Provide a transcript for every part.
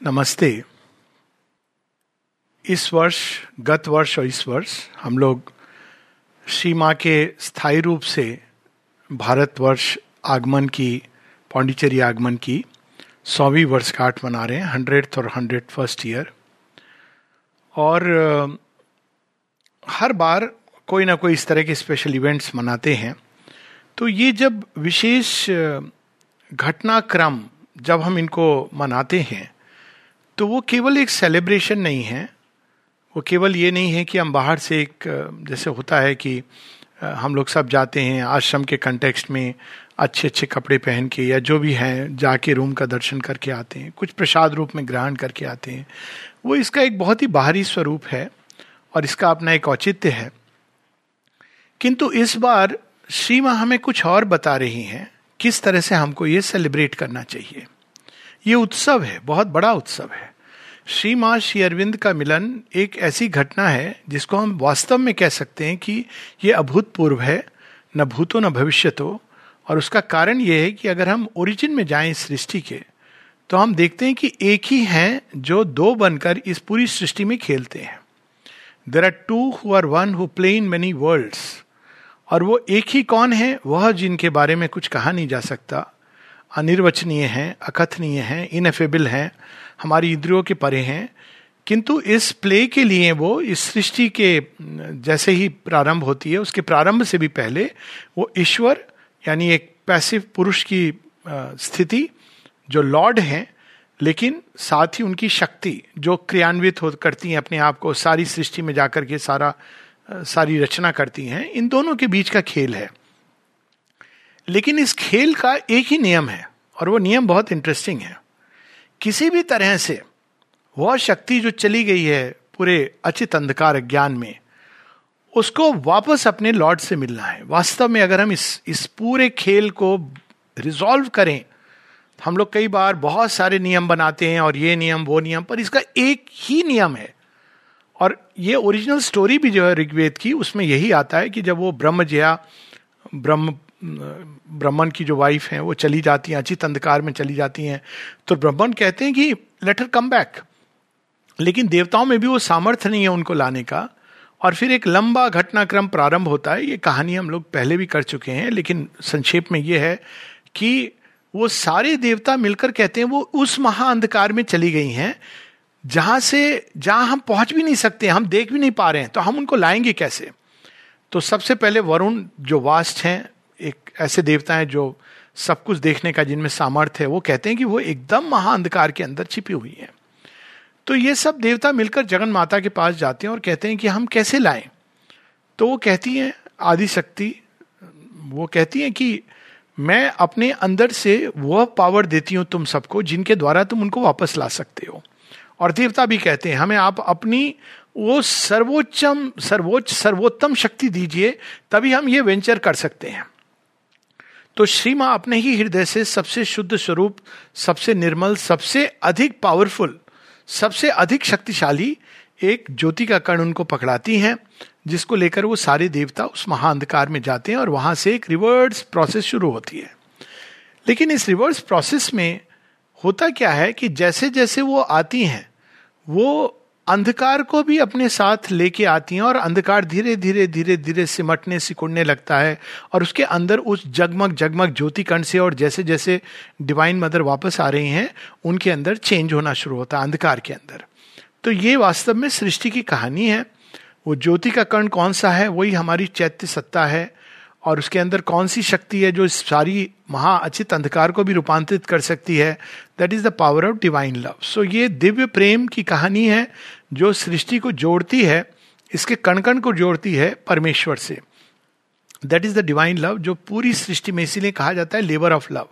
नमस्ते। इस वर्ष, गत वर्ष और इस वर्ष हम लोग श्री माँ के स्थायी रूप से भारतवर्ष आगमन की, पांडिचेरी आगमन की सौवीं वर्षगांठ मना रहे हैं हंड्रेड और हंड्रेड फ़र्स्ट ईयर। और हर बार कोई ना कोई इस तरह के स्पेशल इवेंट्स मनाते हैं। तो ये जब विशेष घटनाक्रम जब हम इनको मनाते हैं तो वो केवल एक सेलिब्रेशन नहीं है। वो केवल ये नहीं है कि हम बाहर से एक, जैसे होता है कि हम लोग सब जाते हैं आश्रम के कंटेक्स्ट में अच्छे अच्छे कपड़े पहन के या जो भी हैं, जाके रूम का दर्शन करके आते हैं, कुछ प्रसाद रूप में ग्रहण करके आते हैं। वो इसका एक बहुत ही बाहरी स्वरूप है और इसका अपना एक औचित्य है। किंतु इस बार श्री माँ हमें कुछ और बता रही हैं, किस तरह से हमको ये सेलिब्रेट करना चाहिए। ये उत्सव है, बहुत बड़ा उत्सव है। श्री माँ श्री अरविंद का मिलन एक ऐसी घटना है, जिसको हम वास्तव में कह सकते हैं कि ये अभूतपूर्व है, न भूतो न भविष्य तो और उसका कारण ये है कि अगर हम ओरिजिन में जाएँ इस सृष्टि के तो हम देखते हैं कि एक ही हैं जो दो बनकर इस पूरी सृष्टि में खेलते हैं। There are two who are one who play in many worlds और वो एक ही कौन है, वह जिनके बारे में कुछ कहा नहीं जा सकता। अनिर्वचनीय हैं, अकथनीय हैं इनएफेबल हैं, हमारी इंद्रियों के परे हैं। किंतु इस प्ले के लिए वो, इस सृष्टि के, जैसे ही प्रारंभ होती है, उसके प्रारंभ से भी पहले वो ईश्वर, यानी एक पैसिव पुरुष की स्थिति, जो लॉर्ड हैं, लेकिन साथ ही उनकी शक्ति, जो क्रियान्वित हो, करती हैं अपने आप को, सारी सृष्टि में जाकर के सारा सारी रचना करती हैं, इन दोनों के बीच का खेल है। लेकिन इस खेल का एक ही नियम है, और वो नियम बहुत इंटरेस्टिंग है। किसी भी तरह से वह शक्ति जो चली गई है पूरे अचित अंधकार ज्ञान में, उसको वापस अपने लॉर्ड से मिलना है। वास्तव में अगर हम इस इस पूरे खेल को रिजॉल्व करें, हम लोग कई बार बहुत सारे नियम बनाते हैं, और ये नियम, वो नियम, पर इसका एक ही नियम है। और ये ओरिजिनल स्टोरी भी जो है ऋग्वेद की, उसमें यही आता है कि जब वो ब्रह्म जया ब्रह्म ब्राह्मण की जो वाइफ हैं, वो चली जाती हैं अचित अंधकार में चली जाती हैं। तो ब्राह्मण कहते हैं कि लेटर कम बैक लेकिन देवताओं में भी वो सामर्थ्य नहीं है उनको लाने का। और फिर एक लंबा घटनाक्रम प्रारंभ होता है। ये कहानी हम लोग पहले भी कर चुके हैं, लेकिन संक्षेप में ये है कि वो सारे देवता मिलकर कहते हैं, वो उस महाअंधकार में चली गई हैं, जहाँ से, जहाँ हम पहुँच भी नहीं सकते, हम देख भी नहीं पा रहे हैं तो हम उनको लाएँगे कैसे? तो सबसे पहले वरुण जो वास्ट हैं ऐसे देवता हैं जो सब कुछ देखने का, जिनमें सामर्थ्य है, वो कहते हैं कि वो एकदम महाअंधकार के अंदर छिपी हुई है। तो ये सब देवता मिलकर जगन माता के पास जाते हैं और कहते हैं कि हम कैसे लाएँ? तो वो कहती हैं, आदिशक्ति, वो कहती हैं कि मैं अपने अंदर से वह पावर देती हूँ तुम सबको, जिनके द्वारा तुम उनको वापस ला सकते हो। और देवता भी कहते हैं, हमें आप अपनी वो सर्वोच्चम, सर्वोच्च, सर्वोत्तम शक्ति दीजिए, तभी हम ये वेंचर कर सकते हैं। तो श्री माँ अपने ही हृदय से सबसे शुद्ध स्वरूप, सबसे निर्मल, सबसे अधिक पावरफुल सबसे अधिक शक्तिशाली एक ज्योति का कण उनको पकड़ाती हैं, जिसको लेकर वो सारे देवता उस महाअंधकार में जाते हैं और वहाँ से एक रिवर्स प्रोसेस शुरू होती है। लेकिन इस रिवर्स प्रोसेस में होता क्या है कि जैसे जैसे वो आती हैं, वो अंधकार को भी अपने साथ लेके आती हैं और अंधकार धीरे धीरे धीरे धीरे सिमटने, सिकुड़ने लगता है और उसके अंदर उस जगमग जगमग ज्योति कंड से और जैसे जैसे डिवाइन मदर वापस आ रही हैं, उनके अंदर चेंज होना शुरू होता है, अंधकार के अंदर। तो ये वास्तव में सृष्टि की कहानी है। वो ज्योति का कर्ण कौन सा है? वही हमारी चैत्य सत्ता है। और उसके अंदर कौन सी शक्ति है जो इस सारी महा अचित अंधकार को भी रूपांतरित कर सकती है? That is the power of divine love so ये दिव्य प्रेम की कहानी है जो सृष्टि को जोड़ती है, इसके कण कण को जोड़ती है परमेश्वर से। That is the divine love जो पूरी सृष्टि में इसीलिए कहा जाता है लेबर ऑफ़ लव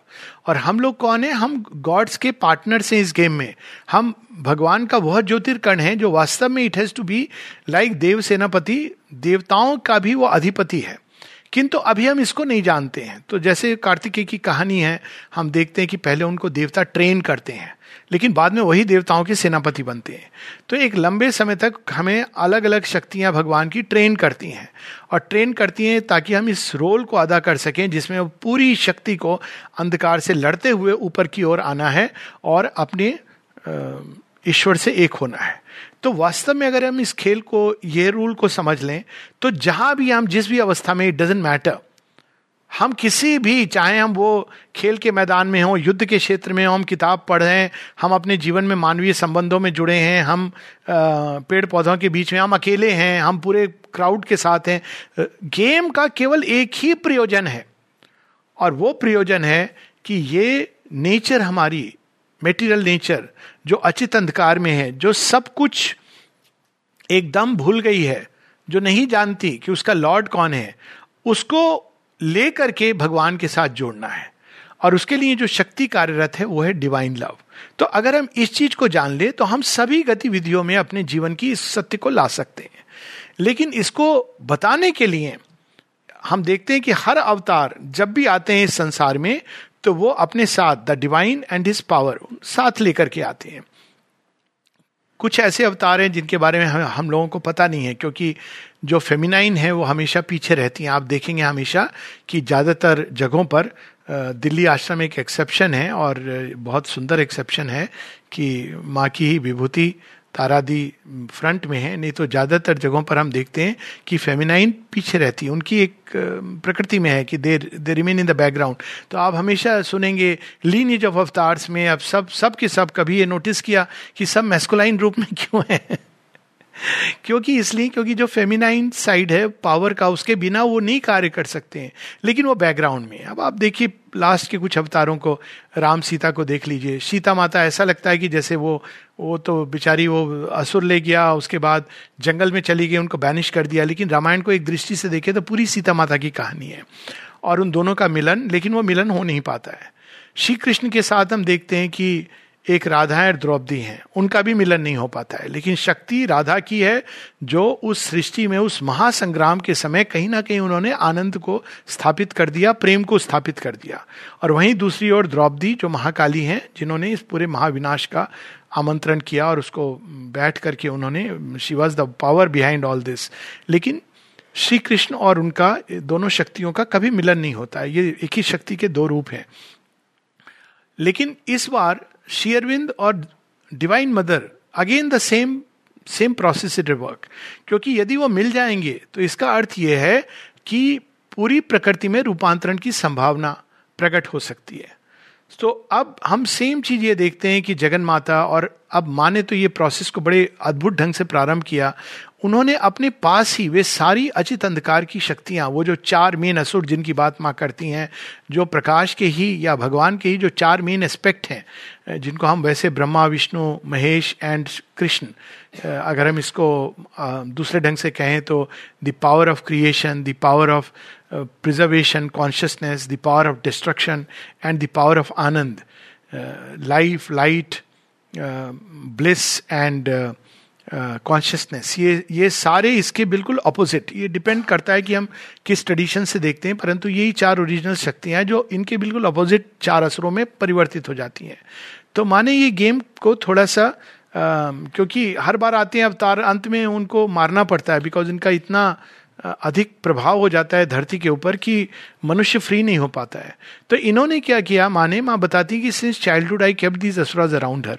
और हम लोग कौन है? हम गॉड्स के पार्टनर्स हैं इस गेम में। हम भगवान का वह ज्योतिर्कण है जो वास्तव में it has to be like देव सेनापति देवताओं का भी वो अधिपति है। किंतु अभी हम इसको नहीं जानते हैं। तो जैसे कार्तिकेय की कहानी है, हम देखते हैं कि पहले उनको देवता ट्रेन करते हैं, लेकिन बाद में वही देवताओं के सेनापति बनते हैं। तो एक लंबे समय तक हमें अलग अलग शक्तियाँ भगवान की ट्रेन करती हैं, और ट्रेन करती हैं ताकि हम इस रोल को अदा कर सकें, जिसमें वो पूरी शक्ति को अंधकार से लड़ते हुए ऊपर की ओर आना है और अपने ईश्वर से एक होना है। तो वास्तव में अगर हम इस खेल को, ये रूल को समझ लें तो जहाँ भी हम, जिस भी अवस्था में इट डजेंट मैटर हम किसी भी, चाहे हम वो खेल के मैदान में हों, युद्ध के क्षेत्र में हों, हम किताब पढ़ रहे हैं, हम अपने जीवन में मानवीय संबंधों में जुड़े हैं, हम पेड़ पौधों के बीच में, हम अकेले हैं, हम पूरे क्राउड के साथ हैं गेम का केवल एक ही प्रयोजन है। और वो प्रयोजन है कि ये नेचर हमारी मेटीरियल नेचर जो अचित अंधकार में है, जो सब कुछ एकदम भूल गई है, जो नहीं जानती कि उसका लॉर्ड कौन है, उसको लेकर के भगवान के साथ जोड़ना है। और उसके लिए जो शक्ति कार्यरत है, वो है डिवाइन लव तो अगर हम इस चीज़ को जान ले तो हम सभी गतिविधियों में अपने जीवन की इस सत्य को ला सकते हैं। लेकिन इसको बताने के लिए हम देखते हैं कि हर अवतार जब भी आते हैं इस संसार में तो वो अपने साथ the divine and his power साथ लेकर के आते हैं। कुछ ऐसे अवतार हैं जिनके बारे में हम, हम लोगों को पता नहीं है क्योंकि जो फेमिनाइन है वो हमेशा पीछे रहती हैं। आप देखेंगे हमेशा कि ज़्यादातर जगहों पर दिल्ली आश्रम एक एक्सेप्शन है और बहुत सुंदर एक्सेप्शन है कि माँ की ही विभूति तारादी फ्रंट में है, नहीं तो ज़्यादातर जगहों पर हम देखते हैं कि फेमिनाइन पीछे रहती है। उनकी एक प्रकृति में है कि there they remain in the background तो आप हमेशा सुनेंगे लीनेज ऑफ़ अवतार्स में अब सब सब के सब कभी ये नोटिस किया कि सब मेस्कुलाइन रूप में क्यों है? क्योंकि इसलिए क्योंकि जो फेमिनाइन साइड है पावर का, उसके बिना वो नहीं कार्य कर सकते हैं। लेकिन वो बैकग्राउंड में अब आप देखिए लास्ट के कुछ अवतारों को, राम सीता को देख लीजिए। सीता माता ऐसा लगता है कि जैसे वो वो तो बेचारी वो असुर ले गया, उसके बाद जंगल में चली गई, उनको बैनिश कर दिया। लेकिन रामायण को एक दृष्टि से देखे तो पूरी सीता माता की कहानी है। और उन दोनों का मिलन, लेकिन वो मिलन हो नहीं पाता है। श्री कृष्ण के साथ हम देखते हैं कि एक राधा और द्रौपदी हैं। उनका भी मिलन नहीं हो पाता है। लेकिन शक्ति राधा की है, जो उस सृष्टि में, उस महासंग्राम के समय कहीं ना कहीं उन्होंने आनंद को स्थापित कर दिया, प्रेम को स्थापित कर दिया। और वहीं दूसरी ओर द्रौपदी, जो महाकाली हैं, जिन्होंने इस पूरे महाविनाश का आमंत्रण किया और उसको बैठ करके उन्होंने she was the power behind all this लेकिन श्री कृष्ण और उनका, दोनों शक्तियों का कभी मिलन नहीं होता है। ये एक ही शक्ति के दो रूप हैं। लेकिन इस बार शेयरविंद और divine mother again the same same process it work क्योंकि यदि वो मिल जाएँगे तो इसका अर्थ यह है कि पूरी प्रकृति में रूपांतरण की संभावना प्रकट हो सकती है। तो अब हम सेम चीज़ ये देखते हैं कि जगन माता और अब माँ ने तो ये प्रोसेस को बड़े अद्भुत ढंग से प्रारंभ किया उन्होंने अपने पास ही वे सारी अचित अंधकार की शक्तियाँ, वो जो चार मेन असुर जिनकी बात माँ करती हैं, जो प्रकाश के ही या भगवान के ही जो चार मेन एस्पेक्ट हैं जिनको हम वैसे ब्रह्मा, विष्णु, महेश एंड कृष्ण अगर हम इसको दूसरे ढंग से कहें तो the power of creation the power of preservation consciousness the power of destruction and the power of ananda life light bliss and consciousness ये ये सारे इसके बिल्कुल अपोजिट ये डिपेंड करता है कि हम किस ट्रेडिशन से देखते हैं परंतु यही चार ओरिजिनल शक्तियाँ हैं जो इनके बिल्कुल अपोजिट चार असरों में परिवर्तित हो जाती हैं। तो माने ये गेम को थोड़ा सा आ, क्योंकि हर बार आते हैं अवतार अंत में उनको मारना पड़ता है बिकॉज़ इनका इतना अधिक प्रभाव हो जाता है धरती के ऊपर कि मनुष्य फ्री नहीं हो पाता है। तो इन्होंने क्या किया? माने माँ बताती कि since childhood I kept these asuras around her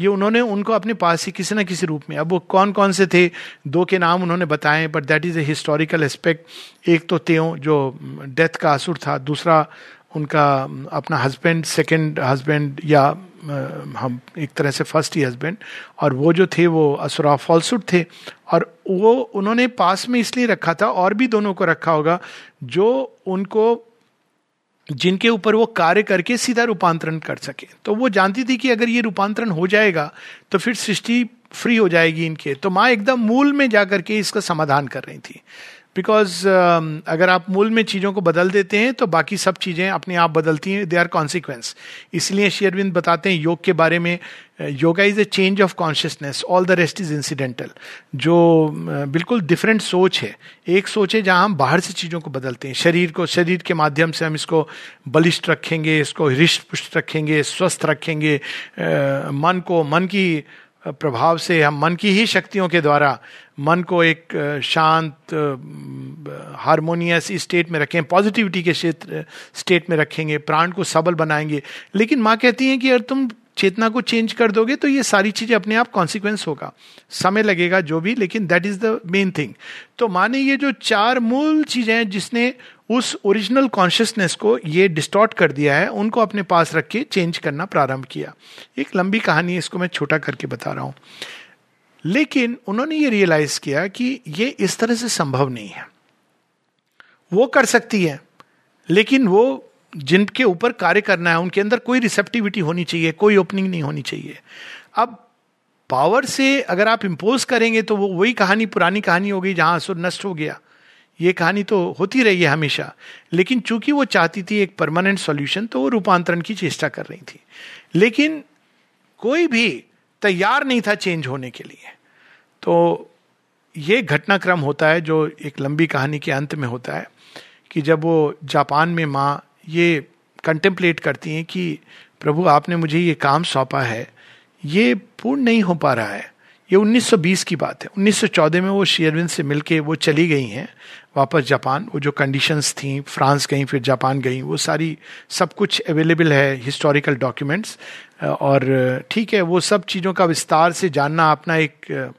ये उन्होंने उनको अपने पास ही किसी ना किसी रूप में। अब वो कौन कौन से थे? दो के नाम उन्होंने बताए but that is a historical aspect एक तो त्यों जो डेथ का असुर था। दूसरा, उनका, अपना हस्बैंड सेकंड हस्बैंड या, हम, एक तरह से फ़र्स्ट ही हस्बैंड और वो जो थे, वो असुरा फॉल्सुड थे। और वो उन्होंने पास में इसलिए रखा था, और भी दोनों को रखा होगा, जो उनको जिनके ऊपर वो कार्य करके सीधा रूपांतरण कर सके। तो वो जानती थी कि अगर ये रूपांतरण हो जाएगा तो फिर सृष्टि फ्री हो जाएगी इनके। तो माँ एकदम मूल में जाकर के इसका समाधान कर रही थी। बिकॉज़ uh, अगर आप मूल में चीज़ों को बदल देते हैं तो बाकी सब चीज़ें अपने आप बदलती हैं। दे आर कॉन्सिक्वेंस इसलिए शेयरविंद बताते हैं योग के बारे में yoga is a change of consciousness all the rest is incidental जो uh, बिल्कुल डिफरेंट सोच है। एक सोच है जहाँ हम बाहर से चीज़ों को बदलते हैं। शरीर को शरीर के माध्यम से हम इसको बलिष्ठ रखेंगे इसको हृष्ट पुष्ट रखेंगे स्वस्थ रखेंगे। Uh, मन को मन की प्रभाव से हम मन की ही शक्तियों के द्वारा मन को एक शांत हारमोनियस स्टेट में रखें, पॉजिटिविटी के क्षेत्र, स्टेट में रखेंगे, प्राण को सबल बनाएँगे। लेकिन माँ कहती हैं कि अगर तुम चेतना को चेंज कर दोगे तो ये सारी चीज़ें अपने आप कॉन्सिक्वेंस होगा। समय लगेगा जो भी, लेकिन that is the main thing तो माने ये जो चार मूल चीज़ें हैं जिसने उस ओरिजिनल कॉन्शियसनेस को ये डिस्टॉर्ट कर दिया है, उनको अपने पास रख के चेंज करना प्रारंभ किया। एक लंबी कहानी है, इसको मैं छोटा करके बता रहा हूँ। लेकिन उन्होंने ये रियलाइज़ किया कि ये इस तरह से संभव नहीं है। वो कर सकती है, लेकिन वो जिनके ऊपर कार्य करना है, उनके अंदर कोई रिसेप्टिविटी होनी चाहिए, कोई ओपनिंग नहीं होनी चाहिए। अब पावर से अगर आप इम्पोज करेंगे तो वो वही कहानी, पुरानी कहानी हो गई, जहाँ असुर नष्ट हो गया। ये कहानी तो होती रही है हमेशा। लेकिन चूँकि वो चाहती थी एक परमानेंट सॉल्यूशन तो वो रूपांतरण की चेष्टा कर रही थी। लेकिन कोई भी तैयार नहीं था चेंज होने के लिए। तो ये घटनाक्रम होता है जो एक लंबी कहानी के अंत में होता है कि जब वो जापान में माँ ये कंटेम्पलेट करती हैं कि प्रभु, आपने मुझे ये काम सौंपा है। ये पूर्ण नहीं हो पा रहा है। ये 1920 की बात है। 1914 में वो शेयरविन से मिलके वो चली गई हैं, वापस जापान। वो जो कंडीशंस थी, फ्रांस गई, फिर जापान गई, वो सारी सब कुछ अवेलेबल है हिस्टोरिकल डॉक्यूमेंट्स और ठीक है, वो सब चीज़ों का विस्तार से जानना, अपना एक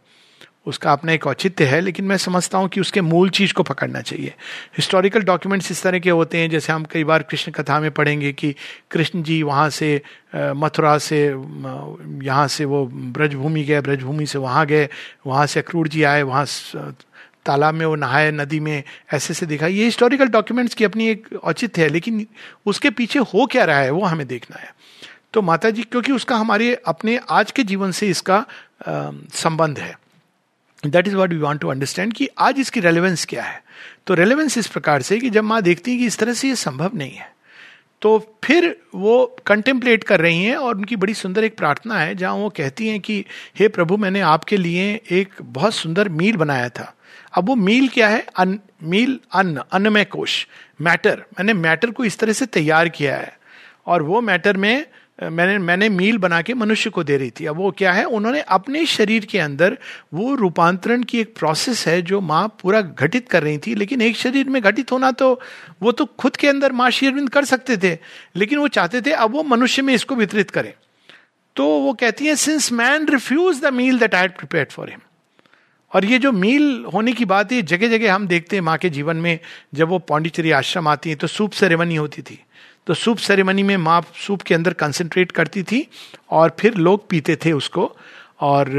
उसका अपना एक औचित्य है, लेकिन मैं समझता हूँ कि उसके मूल चीज़ को पकड़ना चाहिए। हिस्टोरिकल डॉक्यूमेंट्स इस तरह के होते हैं, जैसे हम कई बार कृष्ण कथा में पढ़ेंगे कि कृष्ण जी वहाँ से मथुरा से यहाँ से वो ब्रजभूमि गए, ब्रजभूमि से वहाँ गए, वहाँ से अक्रूर जी आए, वहाँ तालाब में वो नहाए, नदी में ऐसे से देखा। ये हिस्टोरिकल डॉक्यूमेंट्स की अपनी एक औचित्य है, लेकिन उसके पीछे हो क्या रहा है, वो हमें देखना है। तो माता जी, क्योंकि उसका हमारे अपने आज के जीवन से इसका संबंध है। That is what we want to understand कि आज इसकी रेलिवेंस क्या है? तो रेलिवेंस इस प्रकार से कि जब माँ देखती है कि इस तरह से ये संभव नहीं है तो फिर वो कंटेम्पलेट कर रही हैं और उनकी बड़ी सुंदर एक प्रार्थना है जहाँ वो कहती हैं कि हे hey प्रभु मैंने आपके लिए एक बहुत सुंदर मील बनाया था। अब वो मील क्या है? अन, मील अन्न अन्नमय कोश मैटर मैंने मैटर को इस तरह से तैयार किया है और वो मैटर में मैंने मैंने मील बना के मनुष्य को दे रही थी। अब वो क्या है? उन्होंने अपने शरीर के अंदर वो रूपांतरण की एक प्रोसेस है जो माँ पूरा घटित कर रही थी, लेकिन एक शरीर में घटित होना तो वो तो खुद के अंदर माँ शेरविंद कर सकते थे, लेकिन वो चाहते थे अब वो मनुष्य में इसको वितरित करें। तो वो कहती है since man refuse the meal that I prepare for him और ये जो मील होने की बात है जगह जगह हम देखते हैं माँ के जीवन में, जब वो पांडिचेरी आश्रम आती है तो सूप सेरेमनी होती थी। तो सूप सेरेमनी में माँ सूप के अंदर कंसंट्रेट करती थी और फिर लोग पीते थे उसको और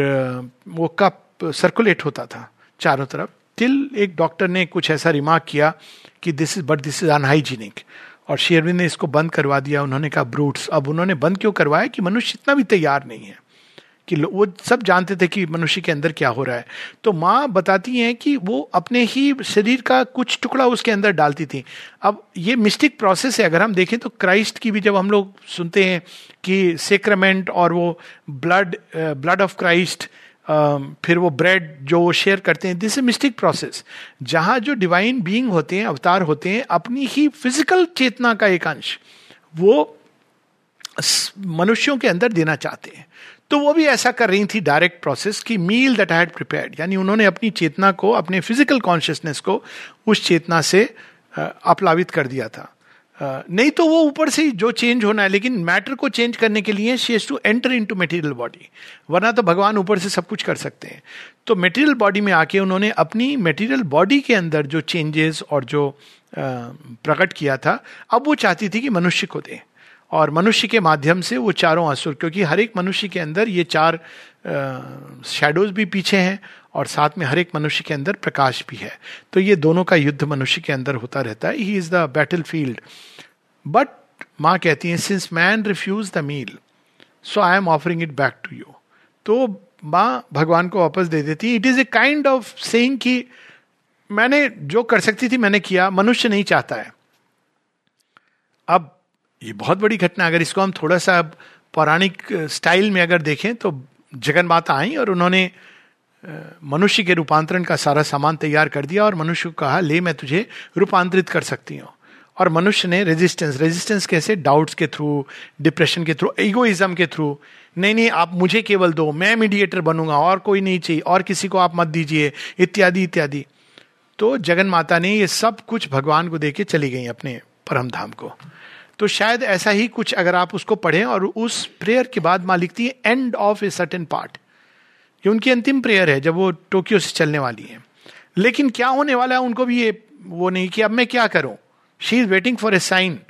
वो कप सर्कुलेट होता था चारों तरफ़ टिल एक डॉक्टर ने कुछ ऐसा रिमार्क किया कि this is but this is unhygienic और शेरविन ने इसको बंद करवा दिया। उन्होंने कहा, ब्रूट्स, अब उन्होंने बंद क्यों करवाया कि मनुष्य इतना भी तैयार नहीं है? कि वो सब जानते थे कि मनुष्य के अंदर क्या हो रहा है। तो माँ बताती हैं कि वो अपने ही शरीर का कुछ टुकड़ा उसके अंदर डालती थी। अब ये मिस्टिक प्रोसेस है, अगर हम देखें तो क्राइस्ट की भी जब हम लोग सुनते हैं कि सेक्रमेंट और वो ब्लड ब्लड ऑफ़ क्राइस्ट फिर वो ब्रेड जो वो शेयर करते हैं दिस ए मिस्टिक प्रोसेस जहाँ जो डिवाइन बीइंग होते हैं, अवतार होते हैं, अपनी ही फ़िज़िकल चेतना का एक अंश वो मनुष्यों के अंदर देना चाहते हैं। तो वो भी ऐसा कर रही थी डायरेक्ट प्रोसेस की meal that I had prepared यानी उन्होंने अपनी चेतना को, अपने फ़िज़िकल कॉन्शियसनेस को उस चेतना से अपलावित कर दिया था। नहीं तो वो ऊपर से जो चेंज होना है, लेकिन मैटर को चेंज करने के लिए she to enter into material body वरना तो भगवान ऊपर से सब कुछ कर सकते हैं। तो मेटीरियल बॉडी में आके उन्होंने अपनी मेटीरियल बॉडी के अंदर जो चेंजेस और जो प्रकट किया था, अब वो चाहती थी कि मनुष्य को दें। और मनुष्य के माध्यम से वो चारों असुर, क्योंकि हर एक मनुष्य के अंदर ये चार शेडोज भी पीछे हैं और साथ में हर एक मनुष्य के अंदर प्रकाश भी है। तो ये दोनों का युद्ध मनुष्य के अंदर होता रहता है। He is the battlefield but माँ कहती है since man refuse the meal so I am offering it back to you तो माँ भगवान को वापस दे देती है। It is a kind of saying कि मैंने जो कर सकती थी, मैंने किया, मनुष्य नहीं चाहता है। अब ये बहुत बड़ी घटना अगर इसको हम थोड़ा सा पौराणिक स्टाइल में अगर देखें तो जगन माता आई और उन्होंने मनुष्य के रूपांतरण का सारा सामान तैयार कर दिया और मनुष्य को कहा, ले, मैं तुझे रूपांतरित कर सकती हूँ। और मनुष्य ने रेजिस्टेंस रेजिस्टेंस कैसे? डाउट्स के थ्रू डिप्रेशन के थ्रू ईगोइज्म के थ्रू नहीं नहीं, आप मुझे केवल दो, मैं मीडिएटर बनूँगा, और कोई नहीं चाहिए, और किसी को आप मत दीजिए, इत्यादि इत्यादि। तो जगन माता ने ये सब कुछ भगवान को देके चली गई अपने परम धाम को। तो शायद ऐसा ही कुछ अगर आप उसको पढ़ें और उस प्रेयर के बाद माँ लिखती है end of a certain part ये उनकी अंतिम प्रेयर है, जब वो टोक्यो से चलने वाली है। लेकिन क्या होने वाला है, उनको भी ये, वो नहीं कि अब मैं क्या करूँ? She is waiting for a sign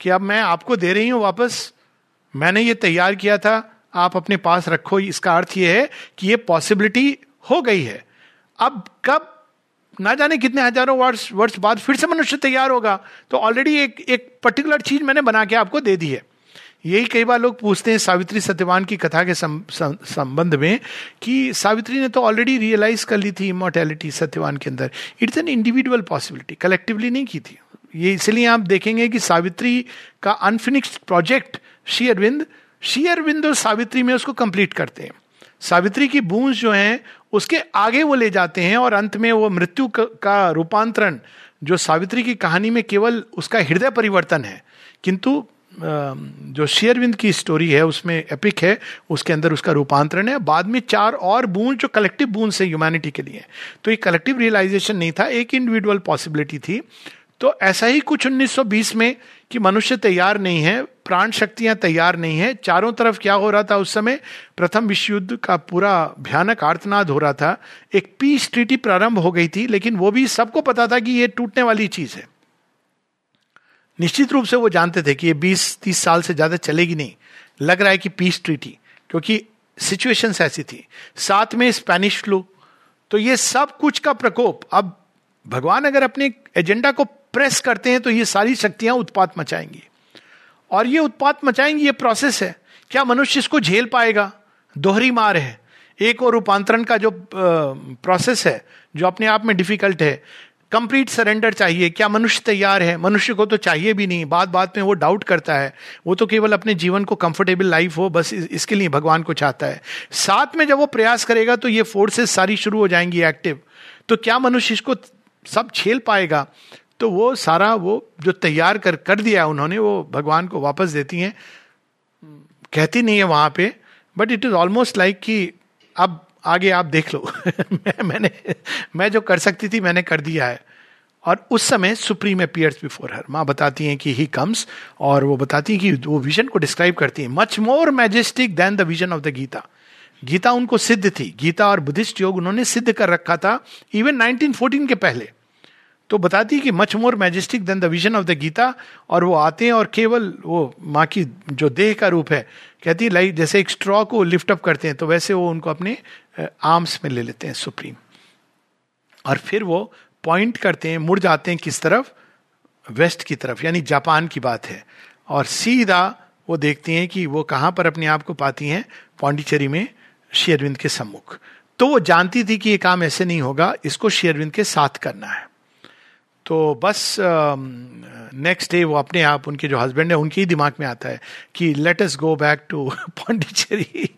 कि अब मैं आपको दे रही हूँ वापस। मैंने ये तैयार किया था, आप अपने पास रखो। इसका अर्थ ये है कि ये पॉसिबिलिटी हो गई है। अब कब ना जाने कितने हज़ारों वर्ष वर्ष बाद फिर से मनुष्य तैयार होगा। तो ऑलरेडी एक एक पर्टिकुलर चीज़ मैंने बना के आपको दे दी है। यही कई बार लोग पूछते हैं सावित्री सत्यवान की कथा के संबंध में कि सावित्री ने तो ऑलरेडी रियलाइज़ कर ली थी इमोर्टैलिटी सत्यवान के अंदर। It's an individual possibility collectively नहीं की थी। ये इसलिए आप देखेंगे कि सावित्री का अनफिनिश्ड प्रोजेक्ट श्री अरविंद श्री अरविंद और सावित्री में उसको कंप्लीट करते हैं। सावित्री की बूंज जो है, उसके आगे वो ले जाते हैं और अंत में वो मृत्यु का रूपांतरण, जो सावित्री की कहानी में केवल उसका हृदय परिवर्तन है। किंतु जो शेयरविंद की स्टोरी है, उसमें एपिक है, उसके अंदर उसका रूपांतरण है। बाद में चार और बूंद जो कलेक्टिव बूंद है ह्यूमैनिटी के लिए तो ये कलेक्टिव रियलाइजेशन नहीं था, एक इंडिविजुअल पॉसिबिलिटी थी। तो ऐसा ही कुछ 1920 में कि मनुष्य तैयार नहीं है प्राण शक्तियाँ तैयार नहीं है, चारों तरफ़ क्या हो रहा था उस समय? प्रथम विश्व युद्ध का पूरा भयानक आर्तनाद हो रहा था। एक पीस ट्रीटी प्रारंभ हो गई थी, लेकिन वो भी सबको पता था कि ये टूटने वाली चीज़ है। निश्चित रूप से वो जानते थे कि ये 20-30 साल से ज़्यादा चलेगी नहीं। लग रहा है कि पीस ट्रीटी क्योंकि सिचुएशन ऐसी थी। साथ में स्पेनिश फ्लू तो ये सब कुछ का प्रकोप अब भगवान अगर अपने एजेंडा को प्रेस करते हैं तो ये सारी शक्तियाँ उत्पात मचाएँगी। और ये उत्पात मचाएँगी, ये प्रोसेस है। क्या मनुष्य इसको झेल पाएगा? दोहरी मार है। एक और रूपांतरण का जो प्रोसेस है, जो अपने आप में डिफ़िकल्ट है। कंप्लीट सरेंडर चाहिए। क्या मनुष्य तैयार है? मनुष्य को तो चाहिए भी नहीं। बात बात में वो डाउट करता है। वो तो केवल अपने जीवन को कंफर्टेबल लाइफ हो, बस इसके लिए भगवान को चाहता है। साथ में जब वो प्रयास करेगा तो ये फोर्सेस सारी शुरू हो जाएँगी एक्टिव तो क्या मनुष्य इसको सब छेल पाएगा तो वो सारा वो जो तैयार कर कर दिया उन्होंने, वो भगवान को वापस देती हैं। कहती नहीं है वहाँ पे but it is almost like कि अब आगे आप देख लो। मैं, मैंने, मैं जो कर सकती थी, मैंने कर दिया है। और उस समय सुप्रीम अपियर्स बिफोर हर माँ बताती हैं कि ही कम्स और वो बताती हैं कि वो विजन को डिस्क्राइब करती है। Much more majestic than the vision of the Gita Gita उनको सिद्ध थी। गीता और बुद्धिस्ट योग उन्होंने सिद्ध कर रखा था इवन 1914 के पहले। तो बताती कि much more majestic than the vision of the Gita, और वो आते हैं और केवल वो माँ की जो देह का रूप है, कहती है लाइक जैसे एक स्ट्रॉ को लिफ्ट अप करते हैं तो वैसे वो उनको अपने आर्म्स में ले लेते हैं सुप्रीम और फिर वो पॉइंट करते हैं, मुड़ जाते हैं किस तरफ़? वेस्ट की तरफ़, यानी जापान की बात है। और सीधा वो देखती हैं कि वो कहाँ पर अपने आप को पाती हैं, पौंडीचेरी में शेयरविंद के सम्मुख। तो वो जानती थी कि ये काम ऐसे नहीं होगा, इसको शेयरविंद के साथ करना है। तो बस नेक्स्ट डे वो अपने आप उनके जो हस्बैंड है, उनके ही दिमाग में आता है कि let us go back to Pondicherry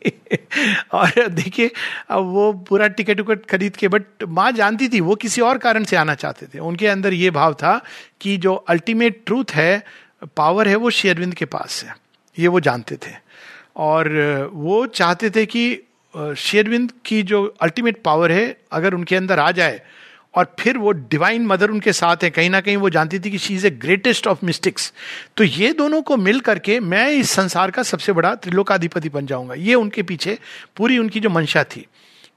और देखिए, अब वो पूरा टिकट उकट खरीद के बट माँ जानती थी, वो किसी और कारण से आना चाहते थे। उनके अंदर ये भाव था कि जो अल्टीमेट ट्रूथ है पावर है, वो शेयरविंद के पास है। ये वो जानते थे। और वो चाहते थे कि शेयरविंद की जो अल्टीमेट पावर है, अगर उनके अंदर आ जाए, और फिर वो डिवाइन मदर उनके साथ है, कहीं ना कहीं वो जानती थी कि she is a greatest of mystics तो ये दोनों को मिल करके मैं इस संसार का सबसे बड़ा त्रिलोकाधिपति बन जाऊँगा। ये उनके पीछे पूरी उनकी जो मंशा थी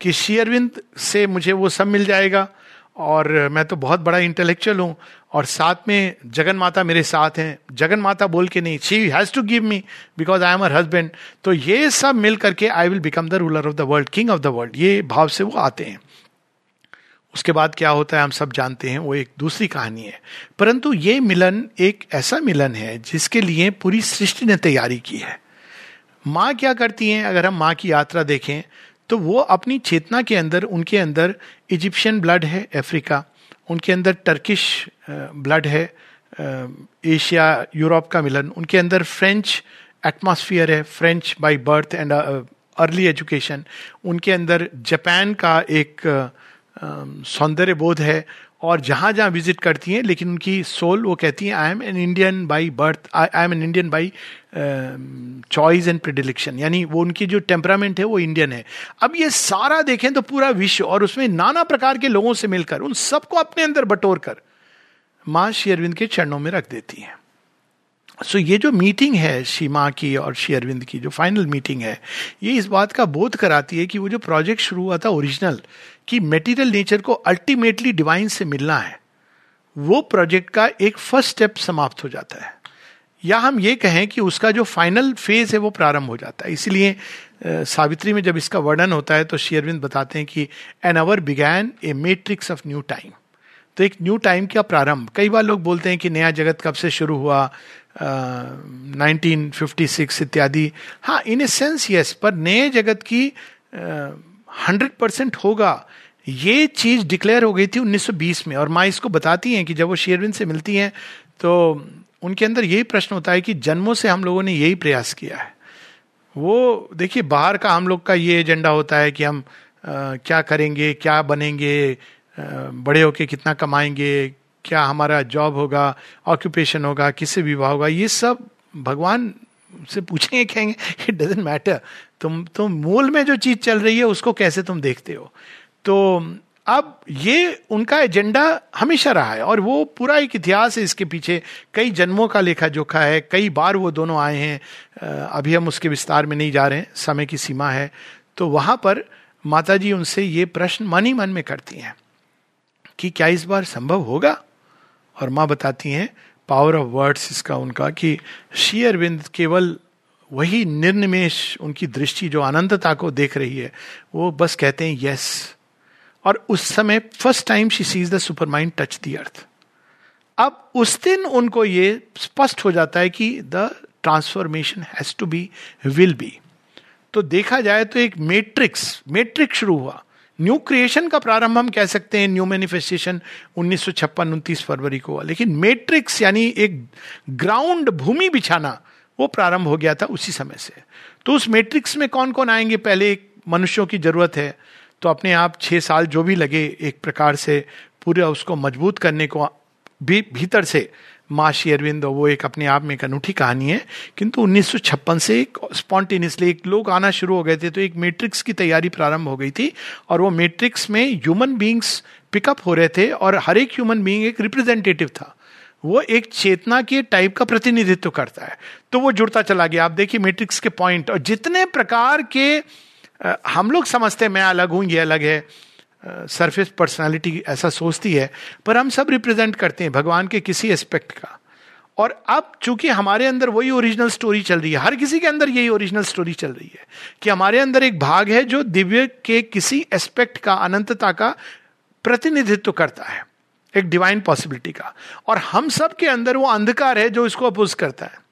कि शेयरविंद से मुझे वो सब मिल जाएगा और मैं तो बहुत बड़ा इंटेलेक्चुअल हूँ और साथ में जगन माता मेरे साथ हैं। जगन माता बोल के नहीं she has to give me because I am her husband तो ये सब मिल करके I will become the ruler of the world king of the world ये भाव से वो आते हैं। उसके बाद क्या होता है, हम सब जानते हैं, वो एक दूसरी कहानी है। परंतु ये मिलन एक ऐसा मिलन है जिसके लिए पूरी सृष्टि ने तैयारी की है। माँ क्या करती हैं, अगर हम माँ की यात्रा देखें तो वो अपनी चेतना के अंदर, उनके अंदर इजिप्शियन ब्लड है अफ्रीका, उनके अंदर टर्किश ब्लड है एशिया, यूरोप का मिलन, उनके अंदर फ्रेंच एटमॉस्फियर है French by birth and early education उनके अंदर जापान का एक सौंदर्य बोध है और जहाँ जहाँ विज़िट करती हैं, लेकिन उनकी सोल वो कहती हैं I am an Indian by birth I am an Indian by choice and predilection यानी वो उनकी जो टेम्परामेंट है, वो इंडियन है। अब ये सारा देखें तो पूरा विश्व और उसमें नाना प्रकार के लोगों से मिलकर, उन सबको अपने अंदर बटोर कर माँ श्री अरविंद के चरणों में रख देती हैं। सो ये जो मीटिंग है सीमा की और श्री अरविंद की, जो फाइनल मीटिंग है, ये इस बात का बोध कराती है कि वो जो प्रोजेक्ट शुरू हुआ था ओरिजिनल कि मेटीरियल नेचर को अल्टीमेटली डिवाइन से मिलना है, वो प्रोजेक्ट का एक फ़र्स्ट स्टेप समाप्त हो जाता है। या हम ये कहें कि उसका जो फाइनल फ़ेज़ है वो प्रारंभ हो जाता है। इसीलिए सावित्री में जब इसका वर्णन होता है तो शेयरविंद बताते हैं कि an hour began a matrix of new time तो एक न्यू टाइम का प्रारंभ। कई बार लोग बोलते हैं कि नया जगत कब से शुरू हुआ? नाइनटीन फिफ्टी सिक्स इत्यादि। हाँ इन ए सेंस यस पर नए जगत की हंड्रेड uh, परसेंट होगा। ये चीज़ डिक्लेयर हो गई थी 1920 में और माँ इसको बताती हैं कि जब वो शेरविन से मिलती हैं तो उनके अंदर यही प्रश्न होता है कि जन्मों से हम लोगों ने यही प्रयास किया है। वो देखिए बाहर का हम लोग का ये एजेंडा होता है कि हम आ, क्या करेंगे क्या बनेंगे आ, बड़े होके कितना कमाएँगे क्या हमारा जॉब होगा ऑक्यूपेशन होगा किससे विवाह होगा, ये सब भगवान से पूछेंगे, कहेंगे इट डजेंट मैटर तुम तुम मूल में जो चीज़ चल रही है, उसको कैसे तुम देखते हो? तो अब ये उनका एजेंडा हमेशा रहा है और वो पूरा एक इतिहास है इसके पीछे। कई जन्मों का लेखा जोखा है, कई बार वो दोनों आए हैं। अभी हम उसके विस्तार में नहीं जा रहे हैं, समय की सीमा है। तो वहाँ पर माता जी उनसे ये प्रश्न मन ही मन में करती हैं कि क्या इस बार संभव होगा? और माँ बताती हैं पावर ऑफ़ वर्ड्स इसका उनका, कि श्री अरविंद केवल वही निर्निमेश उनकी दृष्टि जो अनंतता को देख रही है, वो बस कहते हैं यस और उस समय first time she sees the supermind touch the earth अब उस दिन उनको ये स्पष्ट हो जाता है कि the transformation has to be will be तो देखा जाए तो एक मेट्रिक्स मेट्रिक्स शुरू हुआ। न्यू क्रिएशन का प्रारंभ हम कह सकते हैं न्यू मैनिफेस्टेशन उन्नीस सौ छप्पन, उनतीस फरवरी को। लेकिन मैट्रिक्स यानी एक ग्राउंड भूमि बिछाना, वो प्रारंभ हो गया था उसी समय से। तो उस मैट्रिक्स में कौन कौन आएँगे? पहले एक मनुष्यों की ज़रूरत है तो अपने आप छह साल जो भी लगे एक प्रकार से, पूरे उसको मज़बूत करने को, भी, भीतर से माँ अरविंद वो एक अपने आप में एक अनूठी कहानी है। किंतु उन्नीस सौ छप्पन से एक स्पॉन्टेनियसली एक लोग आना शुरू हो गए थे तो एक मैट्रिक्स की तैयारी प्रारंभ हो गई थी और वो मैट्रिक्स में ह्यूमन बींग्स पिकअप हो रहे थे और हर एक ह्यूमन बींग एक रिप्रेजेंटेटिव था। वो एक चेतना के टाइप का प्रतिनिधित्व करता है। तो वो जुड़ता चला गया। आप देखिए मैट्रिक्स के पॉइंट और जितने प्रकार के हम लोग समझते हैं, मैं अलग हूँ, ये अलग है। सरफेस पर्सनालिटी ऐसा सोचती है, पर हम सब रिप्रेजेंट करते हैं भगवान के किसी एस्पेक्ट का। और अब चूँकि हमारे अंदर वही ओरिजिनल स्टोरी चल रही है, हर किसी के अंदर यही ओरिजिनल स्टोरी चल रही है, कि हमारे अंदर एक भाग है जो दिव्य के किसी एस्पेक्ट का, अनंतता का प्रतिनिधित्व करता है, एक डिवाइन पॉसिबिलिटी का। और हम सब के अंदर वो अंधकार है जो इसको अपोज करता है।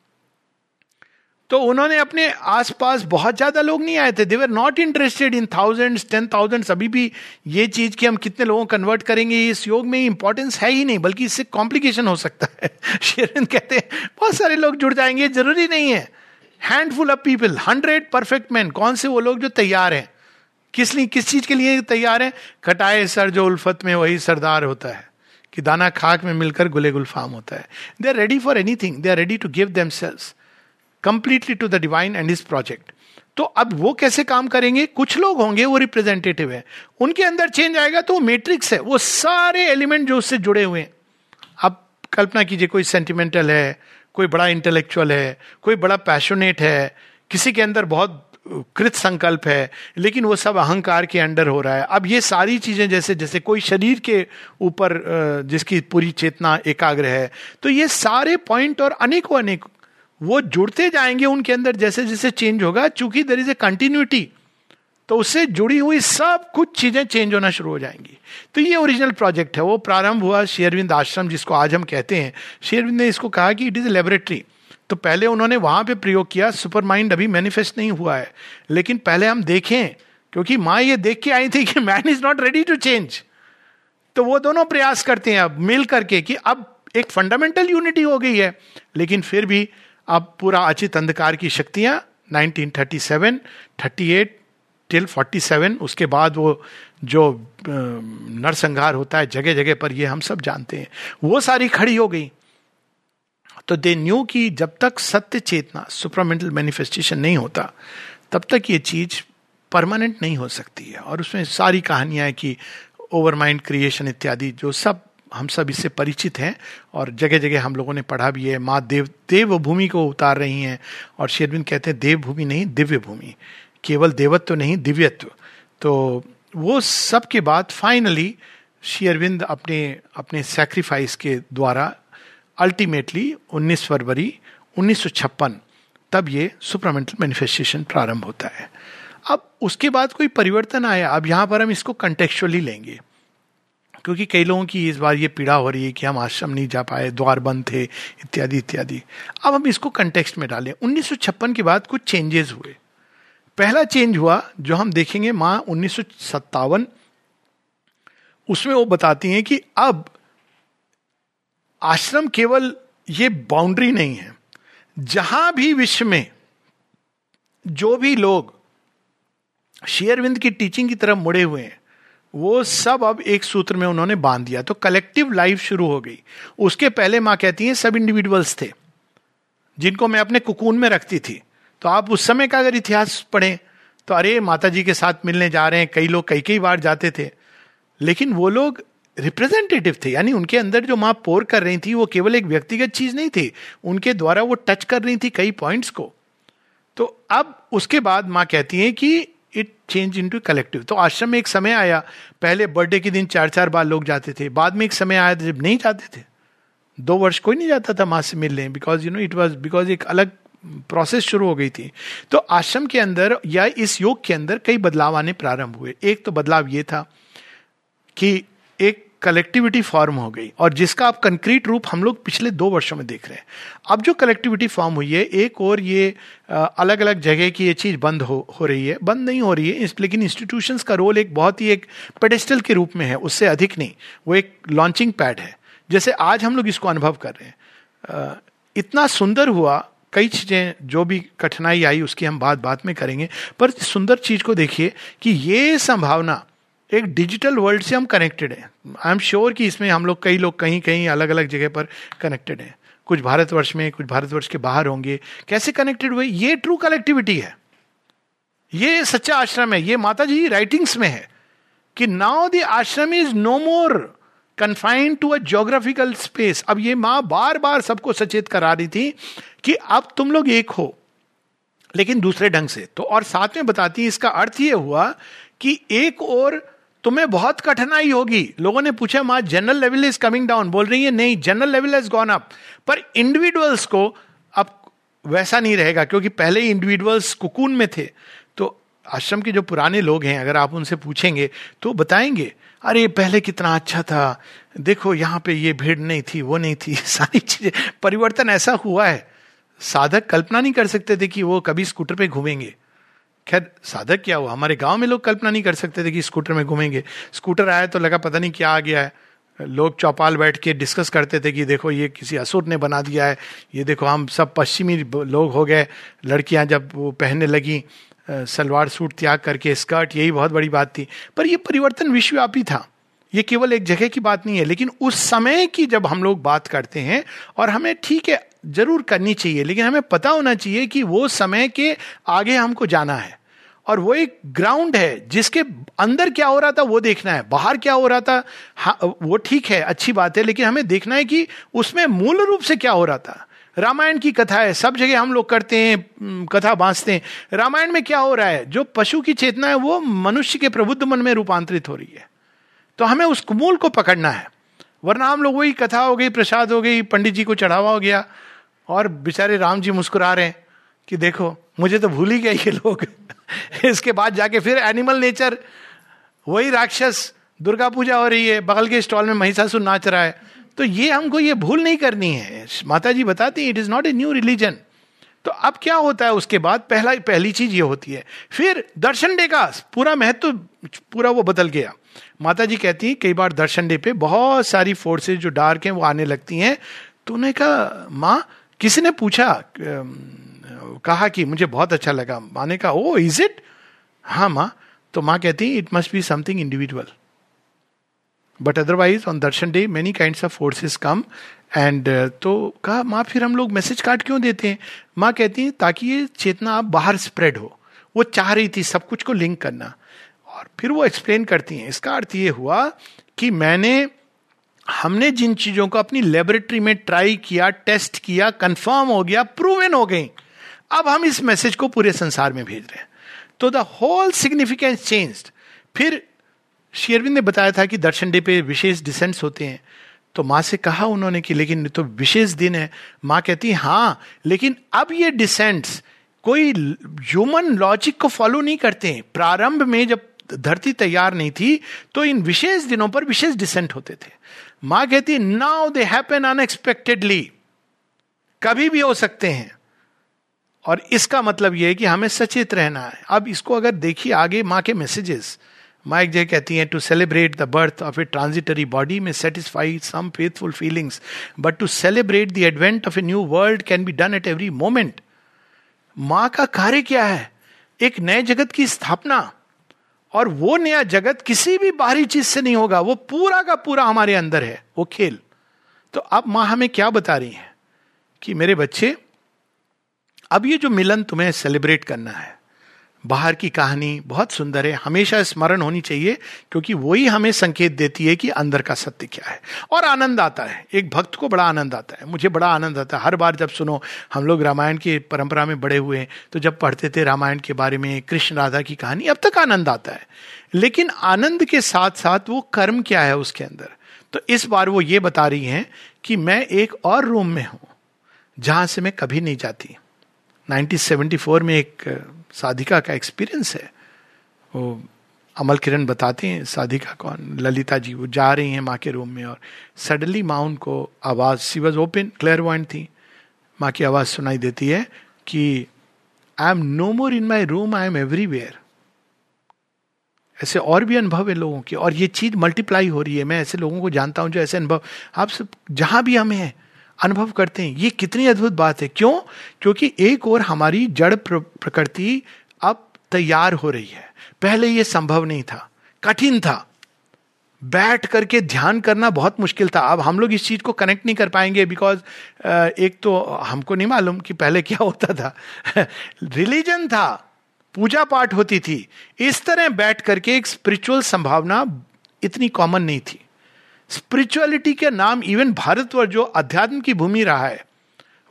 तो उन्होंने अपने आसपास बहुत ज़्यादा लोग नहीं आए थे। They're not interested in thousand ten thousand अभी भी ये चीज़ कि हम कितने लोगों को कन्वर्ट करेंगे, इस योग में इंपॉर्टेंस है ही नहीं, बल्कि इससे कॉम्प्लिकेशन हो सकता है। शेरविंद कहते हैं, बहुत सारे लोग जुड़ जाएँगे, ज़रूरी नहीं है। Handful of people hundred perfect man कौन से वो लोग जो तैयार हैं? किस लिए, किस चीज़ के लिए तैयार है? कटाए सर जो उल्फत में वही सरदार होता है, कि दाना खाक में मिलकर गुले गुलफाम होता है। They are ready for anything they are ready to give them selves completely to the divine and his project तो अब वो कैसे काम करेंगे? कुछ लोग होंगे, वो रिप्रेजेंटेटिव है। उनके अंदर चेंज आएगा तो वो मैट्रिक्स है। वो सारे एलिमेंट जो उससे जुड़े हुए हैं। अब कल्पना कीजिए, कोई सेंटिमेंटल है, कोई बड़ा इंटेलेक्चुअल है, कोई बड़ा पैशनेट है, किसी के अंदर बहुत कृत संकल्प है, लेकिन वो सब अहंकार के अंडर हो रहा है। अब ये सारी चीज़ें जैसे जैसे कोई शरीर के ऊपर जिसकी पूरी चेतना एकाग्र है तो ये सारे पॉइंट और अनेकों अनेक वो जुड़ते जाएँगे उनके अंदर जैसे जैसे चेंज होगा, चूँकि देर इज़ ए कंटिन्यूटी तो उससे जुड़ी हुई सब कुछ चीज़ें चेंज होना शुरू हो जाएँगी। तो ये ओरिजिनल प्रोजेक्ट है, वो प्रारंभ हुआ शेयरविंद आश्रम, जिसको आज हम कहते हैं। शेयरविंद ने इसको कहा कि इट इज़ ए लेबोरेटरी तो पहले उन्होंने वहाँ पे प्रयोग किया सुपर माइंड अभी मैनिफेस्ट नहीं हुआ है। लेकिन पहले हम देखें, क्योंकि माँ ये देख के आई थी कि man is not ready to change तो वो दोनों प्रयास करते हैं अब, मिल करके कि अब एक फंडामेंटल यूनिटी हो गई है। लेकिन फिर भी अब पूरा अचित अंधकार की शक्तियाँ 1937, 38 टिल 47 उसके बाद वो जो नरसंहार होता है जगह जगह पर ये हम सब जानते हैं। वो सारी खड़ी हो गई। तो दे न्यू की जब तक सत्य चेतना सुपरामेंटल मैनिफेस्टेशन नहीं होता तब तक ये चीज़ परमानेंट नहीं हो सकती है। और उसमें सारी कहानियाँ कि ओवर माइंड क्रिएशन इत्यादि जो सब हम सब इससे परिचित हैं और जगह जगह हम लोगों ने पढ़ा भी है। माँ देव देव भूमि को उतार रही हैं और शेरविंद कहते हैं देव भूमि नहीं दिव्य भूमि केवल देवत्व तो नहीं, दिव्यत्व। तो वो सब के बाद फाइनली श्री अरविंद अपने अपने सेक्रीफाइस के द्वारा अल्टीमेटली 19 फरवरी 1956 तब ये सुपरमेंटल मैनिफेस्टेशन प्रारंभ होता है। अब उसके बाद कोई परिवर्तन आया। अब यहाँ पर हम इसको कंटेक्चुअली लेंगे। क्योंकि कई लोगों की इस बार ये पीड़ा हो रही है कि हम आश्रम नहीं जा पाए, द्वार बंद थे, इत्यादि इत्यादि। अब हम इसको कंटेक्स्ट में डालें। उन्नीस सौ छप्पन के बाद कुछ चेंजेस हुए। पहला चेंज हुआ, जो हम देखेंगे, माँ उन्नीस उसमें वो बताती हैं कि अब आश्रम केवल ये बाउंड्री नहीं है। जहाँ भी विश्व में जो भी लोग शेयरविंद की टीचिंग की तरफ़ मुड़े हुए हैं वो सब अब एक सूत्र में उन्होंने बाँध दिया। तो कलेक्टिव लाइफ शुरू हो गई। उसके पहले माँ कहती हैं, सब इंडिविजुअल्स थे, जिनको मैं अपने कुकून में रखती थी। तो आप उस समय का अगर इतिहास पढ़ें तो अरे माता जी के साथ मिलने जा रहे हैं, कई लोग कई कई बार जाते थे। लेकिन वो लोग रिप्रेजेंटेटिव थे, यानी उनके अंदर जो माँ पोर कर रही थी, वो केवल एक व्यक्तिगत चीज़ नहीं थी। उनके द्वारा वो टच कर रही थी कई पॉइंट्स को। तो अब उसके बाद माँ कहती है कि चेंज इन टू कलेक्टिव तो आश्रम में एक समय आया, पहले बर्थडे के दिन चार चार बार लोग जाते थे, बाद में एक समय आया जब नहीं जाते थे। दो वर्ष कोई नहीं जाता था माँ से मिलने because you know it was because एक अलग प्रोसेस शुरू हो गई थी। तो आश्रम के अंदर या इस योग के अंदर कई बदलाव आने प्रारंभ हुए। एक तो बदलाव ये था कि एक कलेक्टिविटी फॉर्म हो गई और जिसका आप कंक्रीट रूप हम लोग पिछले दो वर्षों में देख रहे हैं। अब जो कलेक्टिविटी फॉर्म हुई है, एक और ये अलग अलग जगह की ये चीज़ बंद हो हो रही है। बंद नहीं हो रही है लेकिन इंस्टीट्यूशंस का रोल एक बहुत ही एक पेडेस्टल के रूप में है, उससे अधिक नहीं। वो एक लॉन्चिंग पैड है। जैसे आज हम लोग इसको अनुभव कर रहे हैं। इतना सुंदर हुआ, कई चीज़ें, जो भी कठिनाई आई, उसकी हम बात बात में करेंगे। पर सुंदर चीज़ को देखिए कि ये संभावना एक डिजिटल वर्ल्ड से हम कनेक्टेड हैं। आई एम श्योर कि इसमें हम लोग कई लोग कहीं कहीं अलग अलग जगह पर कनेक्टेड हैं। कुछ भारतवर्ष में, कुछ भारतवर्ष के बाहर होंगे। कैसे कनेक्टेड हुए? ये ट्रू कलेक्टिविटी है। ये सच्चा आश्रम है। ये माता जी राइटिंग्स में है कि now the ashram is no more confined to a geographical space अब ये माँ बार बार सबको सचेत करा रही थी कि अब तुम लोग एक हो, लेकिन दूसरे ढंग से। तो और साथ में बताती, इसका अर्थ ये हुआ कि एक और तुम्हें बहुत कठिनाई होगी। लोगों ने पूछा, माँ general level is coming down बोल रही है, नहीं general level is gone up पर इंडिविजुअल्स को अब वैसा नहीं रहेगा, क्योंकि पहले ही इंडिविजुअल्स कुकून में थे। तो आश्रम के जो पुराने लोग हैं, अगर आप उनसे पूछेंगे तो बताएँगे, अरे, पहले कितना अच्छा था। देखो, यहाँ पे ये भीड़ नहीं थी, वो नहीं थी, सारी चीज़ें परिवर्तन ऐसा हुआ है। साधक कल्पना नहीं कर सकते थे कि वो कभी स्कूटर पे घूमेंगे। खैर, साधक क्या हुआ? हमारे गाँव में लोग कल्पना नहीं कर सकते थे कि स्कूटर में घूमेंगे। स्कूटर आया तो लगा, पता नहीं क्या आ गया है। लोग चौपाल बैठ के डिस्कस करते थे कि देखो, ये किसी असुर ने बना दिया है। ये देखो, हम सब पश्चिमी लोग हो गए। लड़कियाँ जब वो पहनने लगी सलवार सूट त्याग करके, स्कर्ट, यही बहुत बड़ी बात थी। पर यह परिवर्तन विश्वव्यापी था। ये केवल एक जगह की बात नहीं है, लेकिन उस समय की जब हम लोग बात करते हैं और हमें ठीक है ज़रूर करनी चाहिए, लेकिन हमें पता होना चाहिए कि वो समय के आगे हमको जाना है। और वो एक ग्राउंड है, जिसके अंदर क्या हो रहा था, वो देखना है। बाहर क्या हो रहा था हाँ वो ठीक है, अच्छी बात है, लेकिन हमें देखना है कि उसमें मूल रूप से क्या हो रहा था। रामायण की कथा है, सब जगह हम लोग करते हैं कथा बांसते हैं। रामायण में क्या हो रहा है, जो पशु की चेतना है, वो मनुष्य के प्रबुद्ध मन में रूपांतरित हो रही है। तो हमें उस मूल को पकड़ना है। वरना हम लोग वही कथा हो गई, प्रसाद हो गई, पंडित जी को चढ़ावा हो गया और बेचारे राम जी मुस्कुरा रहे हैं कि देखो, मुझे तो भूल ही गए ये लोग। इसके बाद जाके फिर एनिमल नेचर वही राक्षस, दुर्गा पूजा हो रही है, बगल के स्टॉल में महिषासुर नाच रहा है। तो ये हमको ये भूल नहीं करनी है। माता जी बताती it is not a new religion तो अब क्या होता है, उसके बाद पहला, पहली चीज़ ये होती है। फिर दर्शन डे का पूरा महत्व, पूरा वो बदल गया। माता जी कहती हैं, कई बार दर्शन डे पे बहुत सारी फोर्सेज जो डार्क हैं, वो आने लगती हैं। तो उन्हें कहा, माँ किसी ने पूछा कहा कि मुझे बहुत अच्छा लगा। माँ ने कहा ओ इज़ इट हाँ माँ। तो माँ कहती it must be something individual but otherwise on darshan day many kind of forces come and तो कहा, माँ, फिर हम लोग मैसेज कार्ड क्यों देते हैं? माँ कहती है, ताकि ये चेतना आप बाहर स्प्रेड हो। वो चाह रही थी सब कुछ को लिंक करना। और फिर वो एक्सप्लेन करती हैं। इसका अर्थ ये हुआ कि मैंने हमने जिन चीज़ों को अपनी लेबोरेटरी में ट्राई किया टेस्ट किया कंफर्म हो गया प्रूवन हो गई, अब हम इस मैसेज को पूरे संसार में भेज रहे हैं। तो द होल सिग्निफिकेंस चेंज फिर शेरविंद ने बताया था कि दर्शन डे पे विशेष डिसेंट्स होते हैं। तो माँ से कहा उन्होंने कि लेकिन तो विशेष दिन है। माँ कहती, है, लेकिन अब ये डिसेंट्स कोई ह्यूमन लॉजिक को फॉलो नहीं करते हैं। प्रारंभ में जब धरती तैयार नहीं थी तो इन विशेष दिनों पर विशेष डिसेंट होते थे। माँ कहती नाउ दे हैपन अनएक्सपेक्टेडली कभी भी हो सकते हैं। और इसका मतलब यह है कि हमें सचेत रहना है। अब इसको अगर देखिए आगे माँ के मैसेजेस माँ एक जगह कहती हैं to celebrate the birth of a transitory body में satisfy some faithful feelings but to celebrate the advent of a new world can be done at every moment माँ का कार्य क्या है? एक नए जगत की स्थापना। और वो नया जगत किसी भी बाहरी चीज़ से नहीं होगा, वो पूरा का पूरा हमारे अंदर है, वो खेल। तो अब माँ हमें क्या बता रही है कि मेरे बच्चे, अब ये जो मिलन तुम्हें सेलिब्रेट करना है बाहर की कहानी बहुत सुंदर है, हमेशा स्मरण होनी चाहिए, क्योंकि वही हमें संकेत देती है कि अंदर का सत्य क्या है। और आनंद आता है, एक भक्त को बड़ा आनंद आता है, मुझे बड़ा आनंद आता है। हर बार जब सुनो, हम लोग रामायण की परंपरा में बड़े हुए हैं तो जब पढ़ते थे रामायण के बारे में, कृष्ण राधा की कहानी, अब तक आनंद आता है। लेकिन आनंद के साथ साथ वो कर्म क्या है उसके अंदर? तो इस बार वो ये बता रही हैं कि मैं एक और रूम में हूँ, जहाँ से मैं कभी नहीं जाती। 1974 में एक साधिका का एक्सपीरियंस है। वो अमल किरण बताते हैं, साधिका कौन? ललिता जी, वो जा रही हैं माँ के रूम में और सडनली माँ उनको आवाज़ सी वॉज़ ओपन क्लियर पॉइंट थी। माँ की आवाज़ सुनाई देती है कि I am no more in my room I am everywhere ऐसे और भी अनुभव है लोगों के। और ये चीज़ मल्टीप्लाई हो रही है। मैं ऐसे लोगों को जानता हूँ जो ऐसे अनुभव, आप सब, जहाँ भी हम हैं अनुभव करते हैं। ये कितनी अद्भुत बात है। क्यों? क्योंकि एक और हमारी जड़ प्रकृति अब तैयार हो रही है। पहले ये संभव नहीं था। कठिन था। बैठ करके ध्यान करना बहुत मुश्किल था। अब हम लोग इस चीज़ को कनेक्ट नहीं कर पाएँगे बिकॉज़ एक तो हमको नहीं मालूम कि पहले क्या होता था। रिलीजन था। पूजा पाठ होती थी। इस तरह बैठ करके एक स्पिरिचुअल संभावना इतनी कॉमन नहीं थी। स्पिरिचुअलिटी के नाम इवन भारतवर्ष जो अध्यात्म की भूमि रहा है,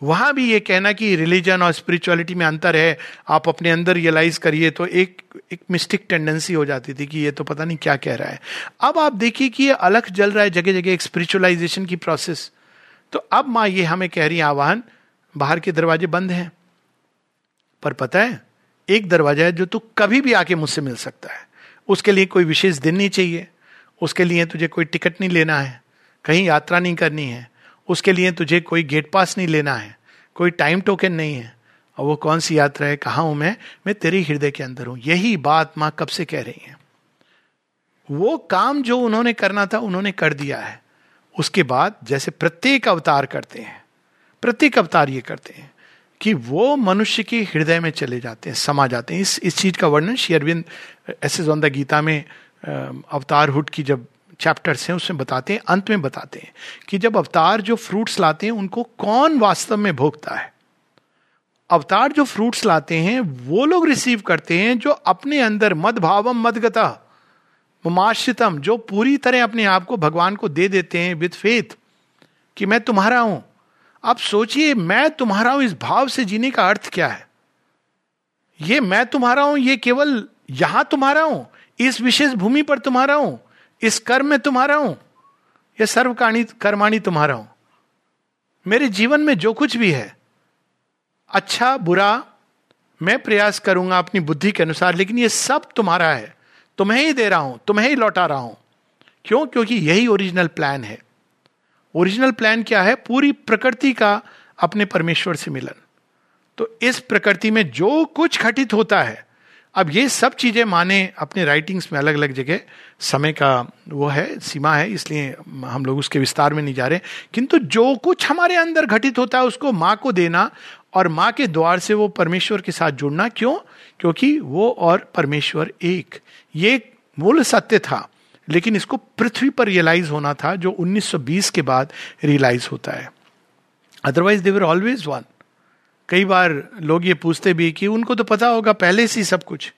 वहाँ भी ये कहना कि रिलीजन और स्पिरिचुअलिटी में अंतर है। आप अपने अंदर रियलाइज़ करिए तो एक एक मिस्टिक टेंडेंसी हो जाती थी कि ये तो पता नहीं क्या कह रहा है। अब आप देखिए कि ये अलग जल रहा है जगह जगह एक स्पिरिचुअलाइजेशन की प्रोसेस तो अब माँ ये हमें कह रही आह्वान बाहर के दरवाजे बंद हैं। पर पता है, एक दरवाज़ा है जो तू कभी भी आके मुझसे मिल सकता है। उसके लिए कोई विशेष दिन नहीं चाहिए। उसके लिए तुझे कोई टिकट नहीं लेना है, कहीं यात्रा नहीं करनी है, उसके लिए तुझे कोई गेट पास नहीं लेना है, कोई टाइम टोकन नहीं है। और वो कौन सी यात्रा है, कहा हूँ मैं? मैं तेरे हृदय के अंदर हूँ। यही बात माँ कब से कह रही है। वो काम जो उन्होंने करना था, उन्होंने कर दिया है। उसके बाद जैसे प्रत्येक अवतार करते हैं, प्रत्येक अवतार ये करते हैं कि वो मनुष्य के हृदय में चले जाते हैं, समा जाते हैं। इस इस चीज़ का वर्णन शेयरविंद ऐसे द गीता में अवतार हुड की जब चैप्टर्स हैं, उसमें बताते हैं, अंत में बताते हैं कि जब अवतार जो फ्रूट्स लाते हैं, उनको कौन वास्तव में भोगता है? अवतार जो फ्रूट्स लाते हैं, वो लोग रिसीव करते हैं जो अपने अंदर मद भावम मदगता, मुमाश्रितम, जो पूरी तरह अपने आप को भगवान को दे देते हैं विद फेथ कि मैं तुम्हारा हूँ। आप सोचिए, मैं तुम्हारा हूँ, इस भाव से जीने का अर्थ क्या है? ये मैं तुम्हारा हूँ, ये केवल यहाँ तुम्हारा हूँ इस विशेष भूमि पर तुम्हारा हूँ, इस कर्म में तुम्हारा हूँ, यह सर्वकाणी कर्माणी तुम्हारा हूँ। मेरे जीवन में जो कुछ भी है अच्छा बुरा, मैं प्रयास करूँगा अपनी बुद्धि के अनुसार, लेकिन ये सब तुम्हारा है। तुम्हें ही दे रहा हूँ, तुम्हें ही लौटा रहा हूँ। क्यों? क्योंकि यही ओरिजिनल प्लान है। ओरिजिनल प्लान क्या है? पूरी प्रकृति का अपने परमेश्वर से मिलन। तो इस प्रकृति में जो कुछ घटित होता है अब ये सब चीज़ें माने अपने राइटिंग्स में अलग अलग जगह, समय का वो है, सीमा है, इसलिए हम लोग उसके विस्तार में नहीं जा रहे किंतु जो कुछ हमारे अंदर घटित होता है, उसको माँ को देना और माँ के द्वार से वो परमेश्वर के साथ जुड़ना क्यों? क्योंकि वो और परमेश्वर एक। ये मूल सत्य था, लेकिन इसको पृथ्वी पर रियलाइज़ होना था, जो 1920 के बाद रियलाइज़ होता है। अदरवाइज़ देवर ऑलवेज वन कई बार लोग ये पूछते भी कि उनको तो पता होगा पहले से ही सब कुछ।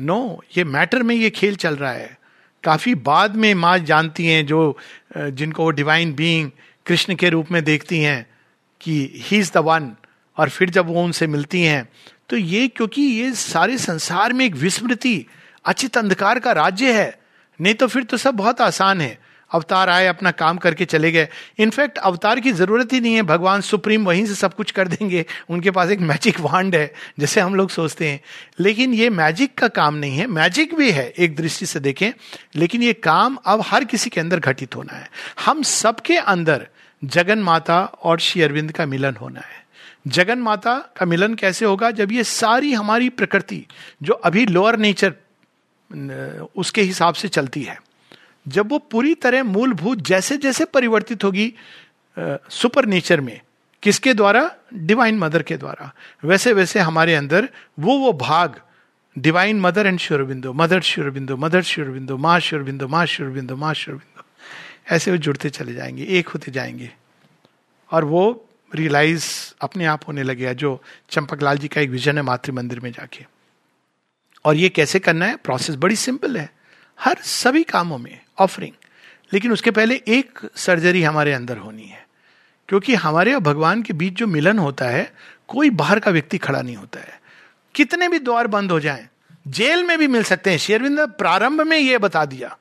नो no, ये मैटर में ये खेल चल रहा है। काफ़ी बाद में माँ जानती हैं जो जिनको वो डिवाइन बीइंग कृष्ण के रूप में देखती हैं कि ही इज़ द वन और फिर जब वो उनसे मिलती हैं तो ये क्योंकि ये सारे संसार में एक विस्मृति अचित अंधकार का राज्य है नहीं तो फिर तो सब बहुत आसान है। अवतार आए, अपना काम करके चले गए। इनफैक्ट अवतार की ज़रूरत ही नहीं है। भगवान सुप्रीम वहीं से सब कुछ कर देंगे। उनके पास एक मैजिक वांड है, जैसे हम लोग सोचते हैं। लेकिन ये मैजिक का काम नहीं है। मैजिक भी है, एक दृष्टि से देखें। लेकिन ये काम अब हर किसी के अंदर घटित होना है। हम सबके अंदर जगन माता और श्री अरविंद का मिलन होना है। जगन माता का मिलन कैसे होगा? जब ये सारी हमारी प्रकृति, जो अभी लोअर नेचर उसके हिसाब से चलती है। जब वो पूरी तरह मूलभूत जैसे जैसे परिवर्तित होगी सुपर नेचर में, किसके द्वारा? डिवाइन मदर के द्वारा। वैसे वैसे हमारे अंदर वो वो भाग divine mother and श्योरबिंदु mother श्योरबिंदु mother श्योरबिंदु माँ श्योरबिंदु माँ श्योरबिंदु माँ श्योरबिंदु ऐसे वो जुड़ते चले जाएँगे, एक होते जाएँगे। और वो रियलाइज़ अपने आप होने लगेगा जो चंपक जी का एक विजन है मातृ मंदिर में जाके। और ये कैसे करना है? प्रोसेस बड़ी सिंपल है। हर सभी कामों में। ऑफरिंग लेकिन उसके पहले एक सर्जरी हमारे अंदर होनी है। क्योंकि हमारे और भगवान के बीच जो मिलन होता है, कोई बाहर का व्यक्ति खड़ा नहीं होता है। कितने भी द्वार बंद हो जाएँ, जेल में भी मिल सकते हैं। शेरविंद प्रारंभ में यह बता दिया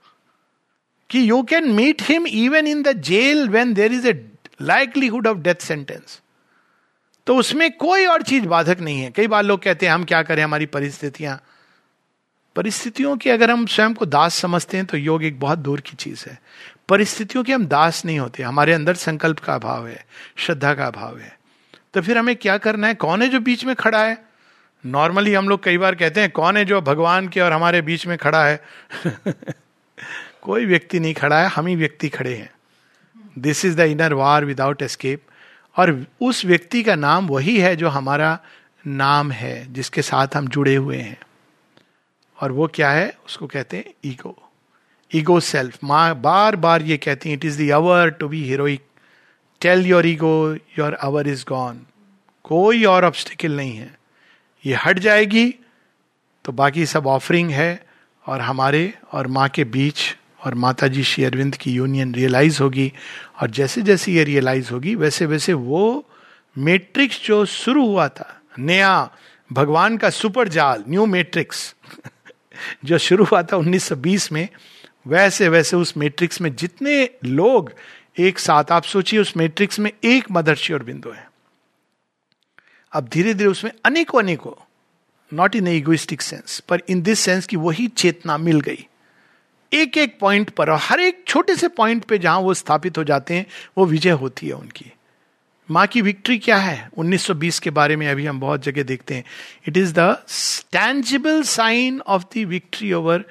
कि you can meet him even in the jail when there is a likelihood of death sentence तो उसमें कोई और चीज़ बाधक नहीं है। कई बार लोग कहते हैं, हम क्या करें, हमारी परिस्थितियाँ परिस्थितियों की अगर हम स्वयं को दास समझते हैं तो योग एक बहुत दूर की चीज़ है। परिस्थितियों के हम दास नहीं होते, हमारे अंदर संकल्प का अभाव है, श्रद्धा का अभाव है। तो फिर हमें क्या करना है? कौन है जो बीच में खड़ा है? नॉर्मली हम लोग कई बार कहते हैं, कौन है जो भगवान के और हमारे बीच में खड़ा है? कोई व्यक्ति नहीं खड़ा है, हम ही व्यक्ति खड़े हैं। This is the inner war without escape और उस व्यक्ति का नाम वही है जो हमारा नाम है, जिसके साथ हम जुड़े हुए हैं। और वो क्या है? उसको कहते हैं ईगो ईगो सेल्फ माँ, बार बार ये कहती है it is the to be heroic tell your ego your hour is gone कोई और ऑब्स्टिकल नहीं है। ये हट जाएगी तो बाकी सब ऑफरिंग है, और हमारे और माँ के बीच और माता जी श्री अरविंद की यूनियन रियलाइज़ होगी, और जैसे जैसे ये रियलाइज़ होगी वैसे वैसे वो मैट्रिक्स जो शुरू हुआ था, नया, भगवान का सुपर जाल न्यू मैट्रिक्स जो शुरू हुआ था 1920 में, वैसे वैसे उस मैट्रिक्स में जितने लोग एक साथ, आप सोचिए, उस मैट्रिक्स में एक मदर्शी और बिंदु है। अब धीरे धीरे उसमें अनेकों अनेकों नॉट इन इगोइस्टिक सेंस पर इन दिस सेंस की वही चेतना मिल गई। एक एक पॉइंट पर और हर एक छोटे से पॉइंट पे जहाँ वो स्थापित हो जाते हैं, वो विजय होती है उनकी। माँ की विक्ट्री क्या है? 1920 के बारे में अभी हम बहुत जगह देखते हैं। It is the tangible sign of the victory over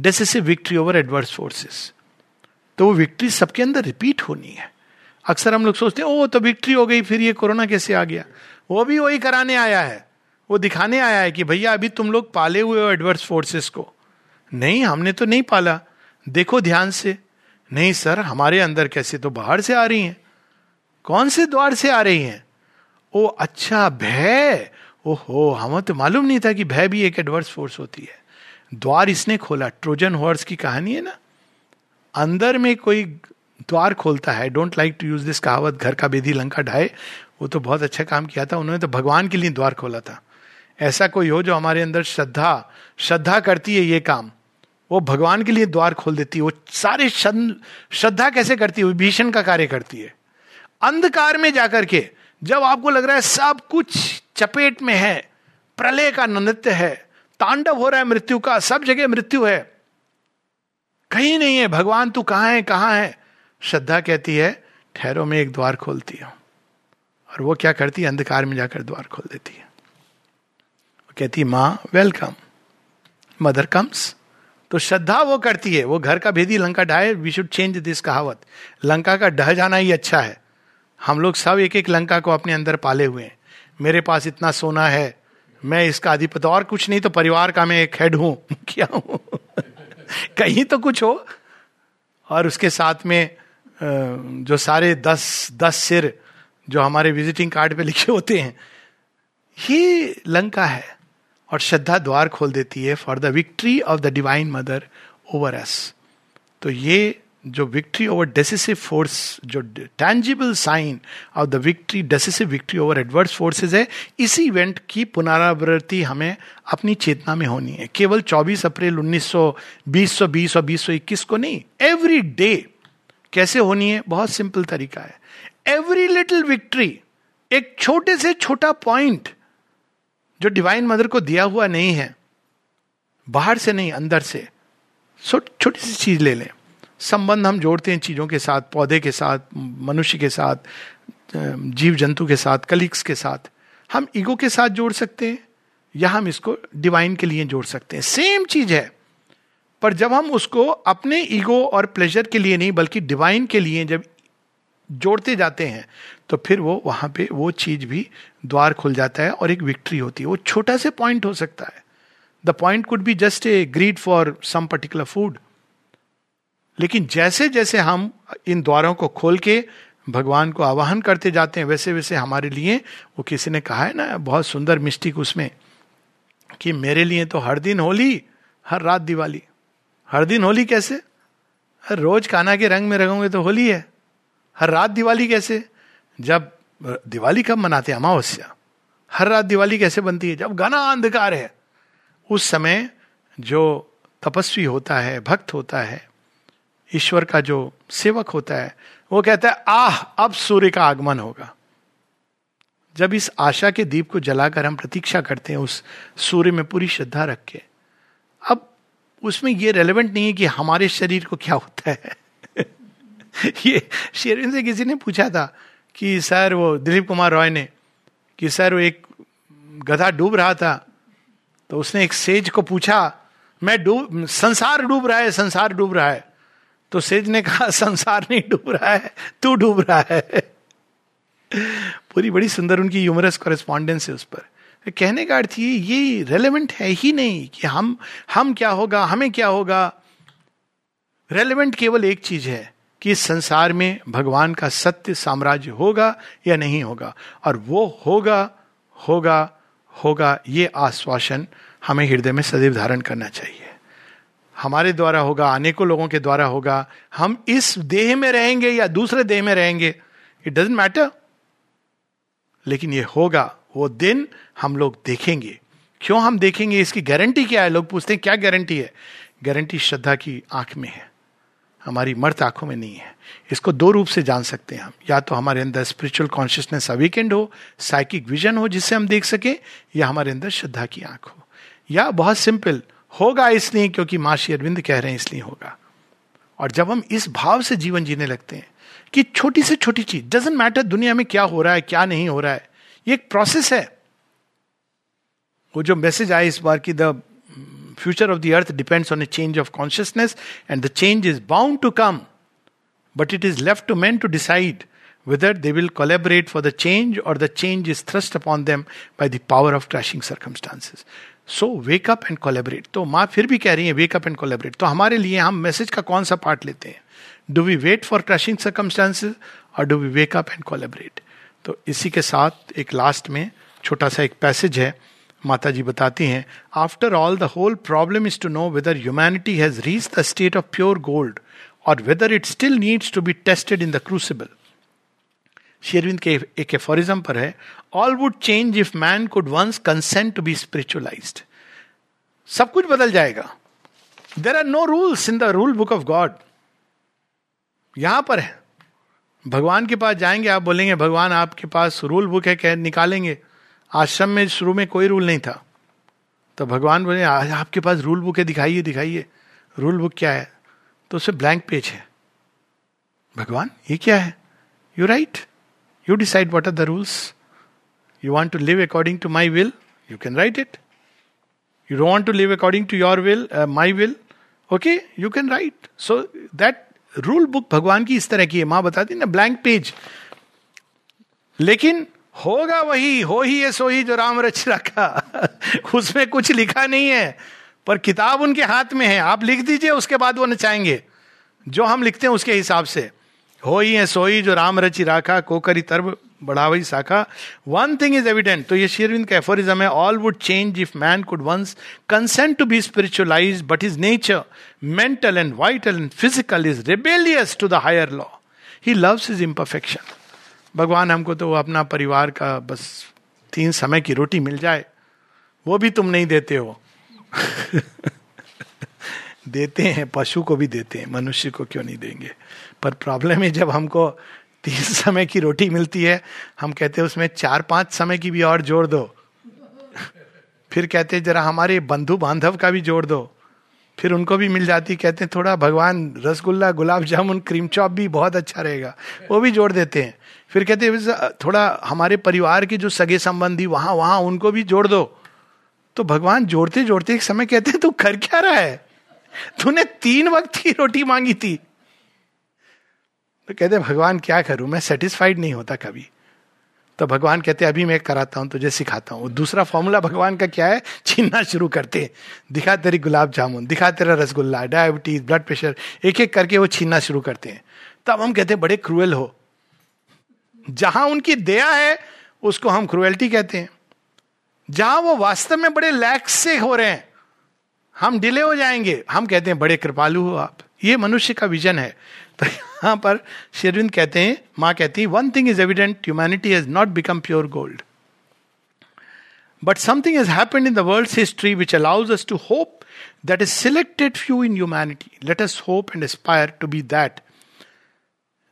decisive victory over adverse forces तो वो विक्ट्री सबके अंदर रिपीट होनी है। अक्सर हम लोग सोचते हैं ओ तो विक्ट्री हो गई, फिर ये कोरोना कैसे आ गया? वो भी वही कराने आया है। वो दिखाने आया है कि, भैया, अभी तुम लोग पाले हुए हो एडवर्स फोर्सेस को। नहीं, हमने तो नहीं पाला। देखो ध्यान से। नहीं, सर, हमारे अंदर कैसे तो बाहर से आ रही हैं। कौन से द्वार से आ रही हैं? ओ अच्छा भय। ओहो, हमें तो मालूम नहीं था कि भय भी एक एडवर्स फोर्स होती है। द्वार इसने खोला। ट्रोजन हॉर्स की कहानी है ना? अंदर में कोई द्वार खोलता है। Don't like to use this कहावत, घर का बेदी, लंका ढाए। वो तो बहुत अच्छा काम किया था। उन्होंने तो भगवान के लिए द्वार खोला था। ऐसा कोई हो जो हमारे अंदर श्रद्धा श्रद्धा करती है ये काम। वो भगवान के लिए द्वार खोल देती है। वो सारे श्रद्धा कैसे करती है? विभीषण का कार्य करती है। अंधकार में जाकर के जब आपको लग रहा है सब कुछ चपेट में है, प्रलय का नृत्य है, तांडव हो रहा है मृत्यु का, सब जगह मृत्यु है, कहीं नहीं है, भगवान तू कहाँ है कहाँ है? श्रद्धा कहती है, ठहरो, में एक द्वार खोलती हूँ। और वो क्या करती है? अंधकार में जाकर द्वार खोल देती है। वो कहती माँ वेलकम मदर कम्स तो श्रद्धा वो करती है, वो घर का भेदी, लंका ढाए वी शुड चेंज दिस कहावत. लंका का ढह जाना ही अच्छा है। हम लोग सब एक एक लंका को अपने अंदर पाले हुए हैं। मेरे पास इतना सोना है, मैं इसका अधिपति, और कुछ नहीं तो परिवार का मैं एक हेड हूँ। क्या हूँ? कहीं तो कुछ हो। और उसके साथ में जो सारे दस दस सिर जो हमारे विजिटिंग कार्ड पे लिखे होते हैं, ये लंका है। और श्रद्धा द्वार खोल देती है for the victory of the divine mother over us तो ये जो विक्ट्री ओवर डेसिसिव फोर्स जो tangible sign of the victory decisive victory over adverse forces है, इसी इवेंट की पुनरावृत्ति हमें अपनी चेतना में होनी है। केवल 24 अप्रैल 1900 2020 और 2021 को नहीं एवरी डे कैसे होनी है? बहुत सिंपल तरीका है। एवरी लिटिल विक्ट्री एक छोटे से छोटा पॉइंट जो डिवाइन मदर को दिया हुआ नहीं है, बाहर से नहीं, अंदर से छोटी सी चीज़ ले लें। संबंध हम जोड़ते हैं चीज़ों के साथ, पौधे के साथ, मनुष्य के साथ जीव जंतु के साथ, कलीग्स के साथ। हम ईगो के साथ जोड़ सकते हैं या हम इसको डिवाइन के लिए जोड़ सकते हैं। सेम चीज़ है। पर जब हम उसको अपने ईगो और प्लेजर के लिए नहीं, बल्कि डिवाइन के लिए जब जोड़ते जाते हैं तो फिर वो वहाँ पे वो चीज़ भी द्वार खुल जाता है और एक विक्ट्री होती है। वो छोटा से पॉइंट हो सकता है। The point could be just a greed for some particular food. लेकिन जैसे जैसे हम इन द्वारों को खोल के भगवान को आवाहन करते जाते हैं, वैसे वैसे हमारे लिए, वो किसी ने कहा है ना, बहुत सुंदर मिस्टिक उसमें, कि मेरे लिए तो हर दिन होली, हर रात दिवाली। हर दिन होली कैसे? हर रोज काना के रंग में रंगोगे तो होली है। हर रात दिवाली कैसे? जब दिवाली कब मनाते हैं? अमावस्या। हर रात दिवाली कैसे बनती है? जब घना अंधकार है। उस समय जो तपस्वी होता है, भक्त होता है ईश्वर का जो सेवक होता है, वो कहता है, आह, अब सूर्य का आगमन होगा। जब इस आशा के दीप को जलाकर हम प्रतीक्षा करते हैं उस सूर्य में पूरी श्रद्धा रख के, अब उसमें ये रेलेवेंट नहीं है कि हमारे शरीर को क्या होता है। ये शेरविन से किसी ने पूछा था कि सर, वो दिलीप कुमार रॉय ने, कि सर, वो एक गधा डूब रहा था तो उसने एक सेज को पूछा, मैं डूब, संसार डूब रहा है, संसार डूब रहा है। तो सेज ने कहा, संसार नहीं डूब रहा है, तू डूब रहा है। पूरी बड़ी सुंदर उनकी ह्यूमरस कॉरेस्पॉन्डेंस है उस पर। कहने का अर्थ ये ये रेलिवेंट है ही नहीं कि हम हम क्या होगा, हमें क्या होगा। रेलिवेंट केवल एक चीज़ है कि इस संसार में भगवान का सत्य साम्राज्य होगा या नहीं होगा। और वो होगा होगा होगा, ये आश्वासन हमें हृदय में सदैव धारण करना चाहिए। हमारे द्वारा होगा, अनेकों लोगों के द्वारा होगा। हम इस देह में रहेंगे या दूसरे देह में रहेंगे? इट डजेंट मैटर लेकिन ये होगा, वो दिन हम लोग देखेंगे। क्यों हम देखेंगे? इसकी गारंटी क्या है? लोग पूछते हैं, क्या गारंटी है? गारंटी श्रद्धा की आँख में है। हमारी मर्त आँखों में नहीं है। इसको दो रूप से जान सकते हैं हम। या तो हमारे अंदर स्पिरिचुअल कॉन्शियसनेस अवीकेंड हो साइकिक विजन हो, जिससे हम देख सके, या हमारे अंदर श्रद्धा की आँख हो। या बहुत सिंपल होगा इसलिए क्योंकि माँ श्री अरविंद कह रहे हैं इसलिए होगा और जब हम इस भाव से जीवन जीने लगते हैं कि छोटी से छोटी चीज़ डजेंट मैटर दुनिया में क्या हो रहा है, क्या नहीं हो रहा है, ये एक प्रोसेस है वो जो मैसेज आया इस बार की the future of the earth depends on a change of consciousness and the change is bound to come but it is left to man to decide whether they will collaborate for the change or the change is thrust upon them by the power of crashing circumstances. So wake up and collaborate तो माँ फिर भी कह रही है wake up and collaborate तो हमारे लिए हम मैसेज का कौन सा पार्ट लेते हैं? Do we wait for crushing circumstances और do we wake up and collaborate तो इसी के साथ एक लास्ट में छोटा सा एक पैसेज है माता जी बताती हैं after all the whole problem is to know whether humanity has reach the state of pure gold और whether it still needs to be tested in the crucible शेरविंद के एक एफोरिज्म पर है all would change if man could once consent to be spiritualise सब कुछ बदल जाएगा। There are no rules in the rule book of God यहाँ पर है। भगवान के पास जाएँगे, आप बोलेंगे, भगवान, आपके पास रूल बुक है, कह, निकालेंगे। आश्रम में, शुरू में कोई रूल नहीं था। तो भगवान बोले आपके पास रूल बुक है, दिखाइए दिखाइए। रूल बुक क्या है? तो उसे ब्लैंक पेज है। भगवान, ये क्या है? You write You decide what are the rules. You want to live according to my will, you can write it. You don't want to live according to your will, uh, my will, okay, you can write. So that rule book भगवान की इस तरह की है माँ बताती ना blank page लेकिन होगा वही हो ही है सो ही जो राम रच रखा उसमें कुछ लिखा नहीं है पर किताब उनके हाथ में है आप लिख दीजिए उसके बाद वो नचाएँगे जो हम लिखते हैं उसके हिसाब से हो ही है सोई, जो राम रचि राखा को करी तर्ब बढ़ावई शाखा वन थिंग इज़ एविडेंट तो ये शेरविंद का एफोरिज्म है all would change if man could once consent to be spiritualise but is nature mental and vital and physical is rebellious to the higher law he loves is imperfection भगवान, हमको तो अपना परिवार का बस तीन समय की रोटी मिल जाए। वो भी तुम नहीं देते हो। देते हैं, पशु को भी देते हैं, मनुष्य को क्यों नहीं देंगे? पर प्रॉब्लम है जब हमको तीन समय की रोटी मिलती है, हम कहते हैं, उसमें चार पाँच समय की भी और जोड़ दो। फिर कहते हैं, जरा हमारे बंधु बांधव का भी जोड़ दो। फिर उनको भी मिल जाती, कहते हैं, थोड़ा भगवान रसगुल्ला, गुलाब जामुन क्रीम चॉप भी बहुत अच्छा रहेगा। वो भी जोड़ देते हैं। फिर कहते हैं थोड़ा हमारे परिवार के जो सगे संबंधी वहाँ वहाँ, उनको भी जोड़ दो। तो भगवान जोड़ते जोड़ते एक समय कहते हैं, तू कर क्या रहा है? तूने तीन वक्त की रोटी मांगी थी। तो कहते भगवान, क्या करूँ? मैं सेटिस्फाइड नहीं होता कभी. तो भगवान कहते अभी मैं कराता हूँ, तुझे सिखाता हूँ. दूसरा फॉर्मूला भगवान का क्या है? छीनना शुरू करते दिखा तेरी गुलाब जामुन, दिखा तेरा रसगुल्ला डायबिटीज़ ब्लड प्रेशर एक एक करके वो छीनना शुरू करते हैं। तब हम कहते बड़े क्रूएल हो। जहाँ उनकी दया है, उसको हम क्रुएल्टी कहते हैं। जहाँ वो वास्तव में बड़े लैक्स से हो रहे हैं, हम डिले हो जाएँगे। हम कहते हैं, बड़े कृपालु हो आप। ये मनुष्य का विजन है। तो यहां पर शेरविंद कहते हैं मां कहती है one thing is evident humanity has not become pure gold but something has happened in the world history which allows us to hope that is selected few in humanity let us hope and aspire to be that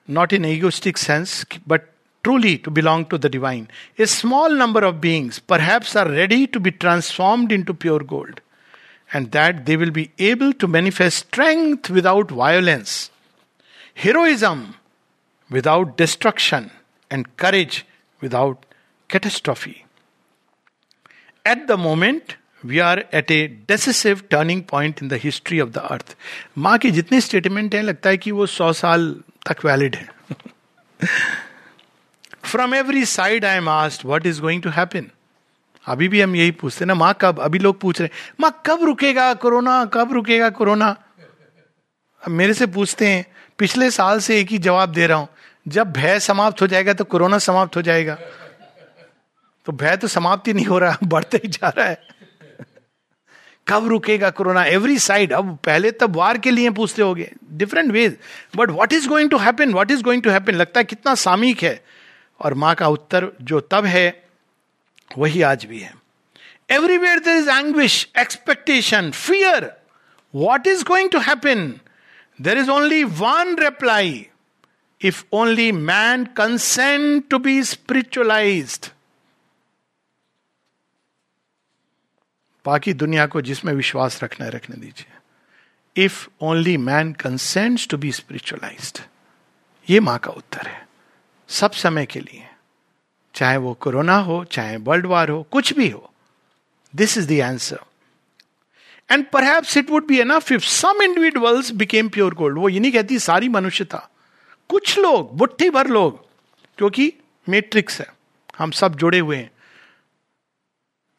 not in egoistic sense, but truly to belong to the divine. A small number of beings perhaps are ready to be transformed into pure gold and that they will be able to manifest strength without violence, heroism without destruction, and courage without catastrophe. At the moment, we are at a decisive turning point in the history of the earth माँ के जितने statement हैं लगता है कि वो सौ साल तक वैलिड है। From every side I am asked what is going to happen अभी भी हम यही पूछते ना माँ कब? अभी लोग पूछ रहे माँ कब रुकेगा कोरोना? कब रुकेगा कोरोना? अब मेरे से पूछते हैं पिछले साल से एक ही जवाब दे रहा हूँ। जब भय समाप्त हो जाएगा तो कोरोना समाप्त हो जाएगा। तो भय तो समाप्त ही नहीं हो रहा, बढ़ते ही जा रहा है। कब रुकेगा कोरोना? एवरी साइड अब पहले तब वार के लिए पूछते हो गए different ways but what is going to happen what is going to happen लगता है कितना सामयिक है। और माँ का उत्तर जो तब है, वही आज भी है। Everywhere there is anguish expectation fear what is going to happen there is only one reply if only man consent to be spiritualise बाकी दुनिया को जिसमें विश्वास रखना है, रखने दीजिए। If only man consent to be spiritualise ये माँ का उत्तर है। सब समय के लिए। चाहे वो कोरोना हो, चाहे वर्ल्ड वार हो, कुछ भी हो। This is the answer and perhaps it would be enough if some individuals became pure gold वो ये नहीं कहती सारी मनुष्य था। कुछ लोग, बुट्ठी भर लोग क्योंकि मैट्रिक्स है, हम सब जुड़े हुए हैं।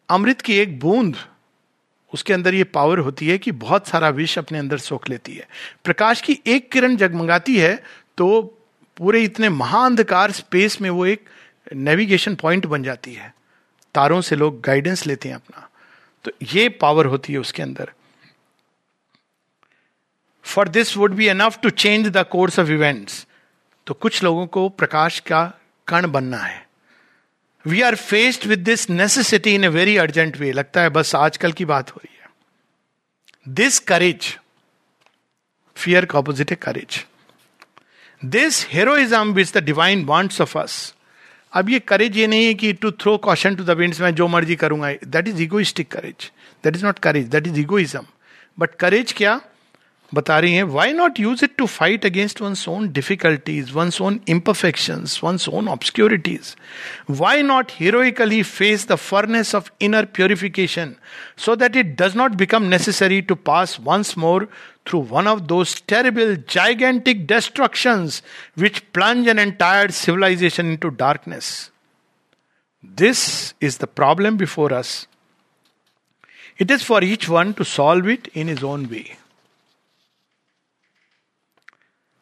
अमृत की एक बूंद, उसके अंदर ये पावर होती है कि बहुत सारा विष अपने अंदर सोख लेती है। प्रकाश की एक किरण जगमगाती है तो पूरे इतने महाअंधकार स्पेस में वो एक नेविगेशन पॉइंट बन जाती है। तारों से लोग गाइडेंस लेते हैं अपना। तो ये पावर होती है उसके अंदर। For this would be enough to change the course of events तो कुछ लोगों को प्रकाश का कण बनना है। We are faced with this necessity in a very urgent way लगता है बस आजकल की बात हो रही है। दिस करेज फियर का ऑपोजिट है courage this heroism which the divine wants of us अब ये करेज ये नहीं है कि to throw caution to the winds मैं जो मर्ज़ी करूँगा। That is egoistic courage that is not courage that is egoism but courage क्या? बता रही हैं why not use it to fight against one's own difficulties one's own imperfection one's own obscurities why not heroically face the furnace of inner purification so that it does not become necessary to pass once more through one of those terrible, gigantic destructions which plunge an entire civilization into darkness. This is the problem before us. It is for each one to solve it in his own way.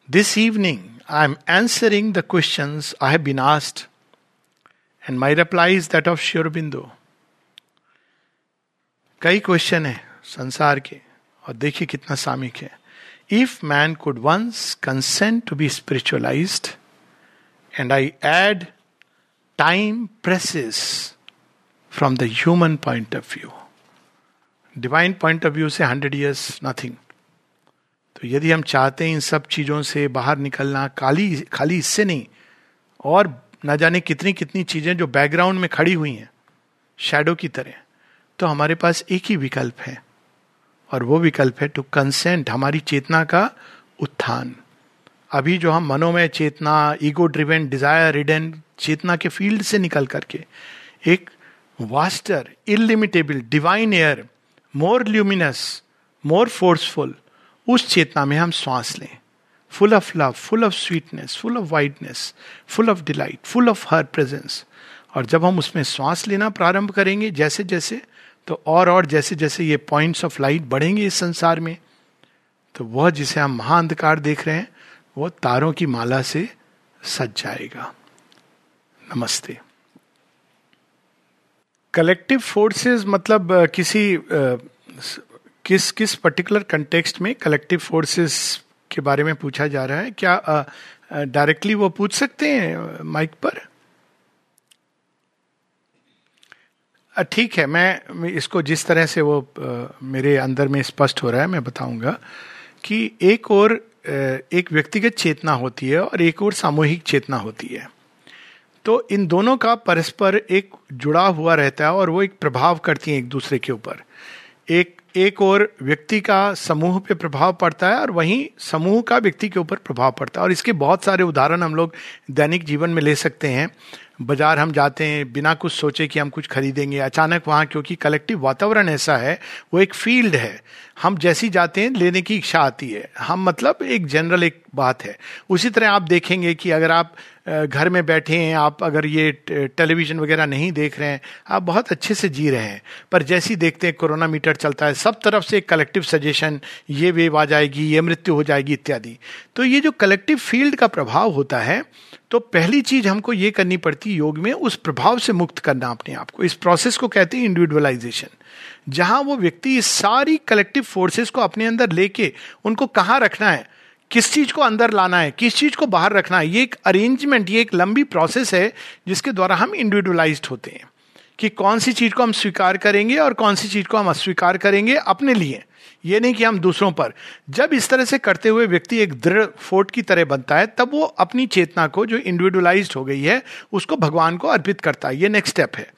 This evening, I am answering the questions I have been asked my reply is that of Sri Aurobindo कई question है संसार के और देखिए कितना सामिक है। If man could once consent to be spiritualise and I add time presses from the human point of view divine point of view से हंड्रेड ईयर्स नथिंग तो यदि हम चाहते हैं इन सब चीज़ों से बाहर निकलना खाली खाली इससे नहीं, और न जाने कितनी कितनी चीज़ें जो बैकग्राउंड में खड़ी हुई हैं शेडो की तरह तो हमारे पास एक ही विकल्प है, और वो विकल्प है टू कंसेंट हमारी चेतना का उत्थान। अभी जो हम मनोमय चेतना ईगो ड्रिवेन डिज़ायर रिडन चेतना के फ़ील्ड से निकल करके, एक vaster illimitable divine air more luminous more forceful उस चेतना में हम श्वास लें। Full of love full of sweetness full of whiteness full of delight full of her presence और जब हम उसमें श्वास लेना प्रारंभ करेंगे जैसे जैसे तो और और जैसे जैसे ये पॉइंट्स ऑफ़ लाइट बढ़ेंगे इस संसार में तो वह जिसे हम महाअंधकार देख रहे हैं वह तारों की माला से सज जाएगा। नमस्ते। कलेक्टिव फोर्सेस मतलब किसी किस किस पर्टिकुलर कंटेक्स्ट में कलेक्टिव फोर्सेस के बारे में पूछा जा रहा है? क्या डायरेक्टली वो पूछ सकते हैं माइक पर? ठीक है, मैं इसको जिस तरह से वो मेरे अंदर में स्पष्ट हो रहा है, मैं बताऊँगा कि एक और एक व्यक्तिगत चेतना होती है और एक और सामूहिक चेतना होती है। तो इन दोनों का परस्पर एक जुड़ा हुआ रहता है और वो एक प्रभाव करती हैं एक दूसरे के ऊपर। एक एक और व्यक्ति का समूह पे प्रभाव पड़ता है और वहीं समूह का व्यक्ति के ऊपर प्रभाव पड़ता है। और इसके बहुत सारे उदाहरण हम लोग दैनिक जीवन में ले सकते हैं। बाज़ार हम जाते हैं, बिना कुछ सोचे कि हम कुछ खरीदेंगे। अचानक वहाँ क्योंकि कलेक्टिव वातावरण ऐसा है, वो एक फ़ील्ड है। हम जैसी जाते हैं, लेने की इच्छा आती है। हम मतलब एक जनरल एक बात है। उसी तरह आप देखेंगे कि अगर आप घर में बैठे हैं, आप अगर ये टेलीविज़न वगैरह नहीं देख रहे हैं, आप बहुत अच्छे से जी रहे हैं। पर जैसी देखते हैं कोरोना मीटर चलता है, सब तरफ़ से एक कलेक्टिव सजेशन ये वेव आ जाएगी, ये मृत्यु हो जाएगी, इत्यादि। तो ये जो कलेक्टिव फ़ील्ड का प्रभाव होता है तो पहली चीज़ हमको ये करनी पड़ती योग में, उस प्रभाव से मुक्त करना अपने आप को। इस प्रोसेस को कहते हैं इंडिविजुअलाइजेशन जहाँ वो व्यक्ति इस सारी कलेक्टिव फोर्सेस को अपने अंदर लेके उनको कहाँ रखना है, किस चीज़ को अंदर लाना है, किस चीज़ को बाहर रखना है, ये एक अरेंजमेंट ये एक लंबी प्रोसेस है जिसके द्वारा हम इंडिविजुअलाइज होते हैं कि कौन सी चीज़ को हम स्वीकार करेंगे और कौन सी चीज़ को हम अस्वीकार करेंगे अपने लिए। ये नहीं कि हम दूसरों पर। जब इस तरह से करते हुए व्यक्ति एक दृढ़ फोर्ट की तरह बनता है, तब वो अपनी चेतना को जो इंडिविजुअलाइज हो गई है, उसको भगवान को अर्पित करता है। ये नेक्स्ट स्टेप है।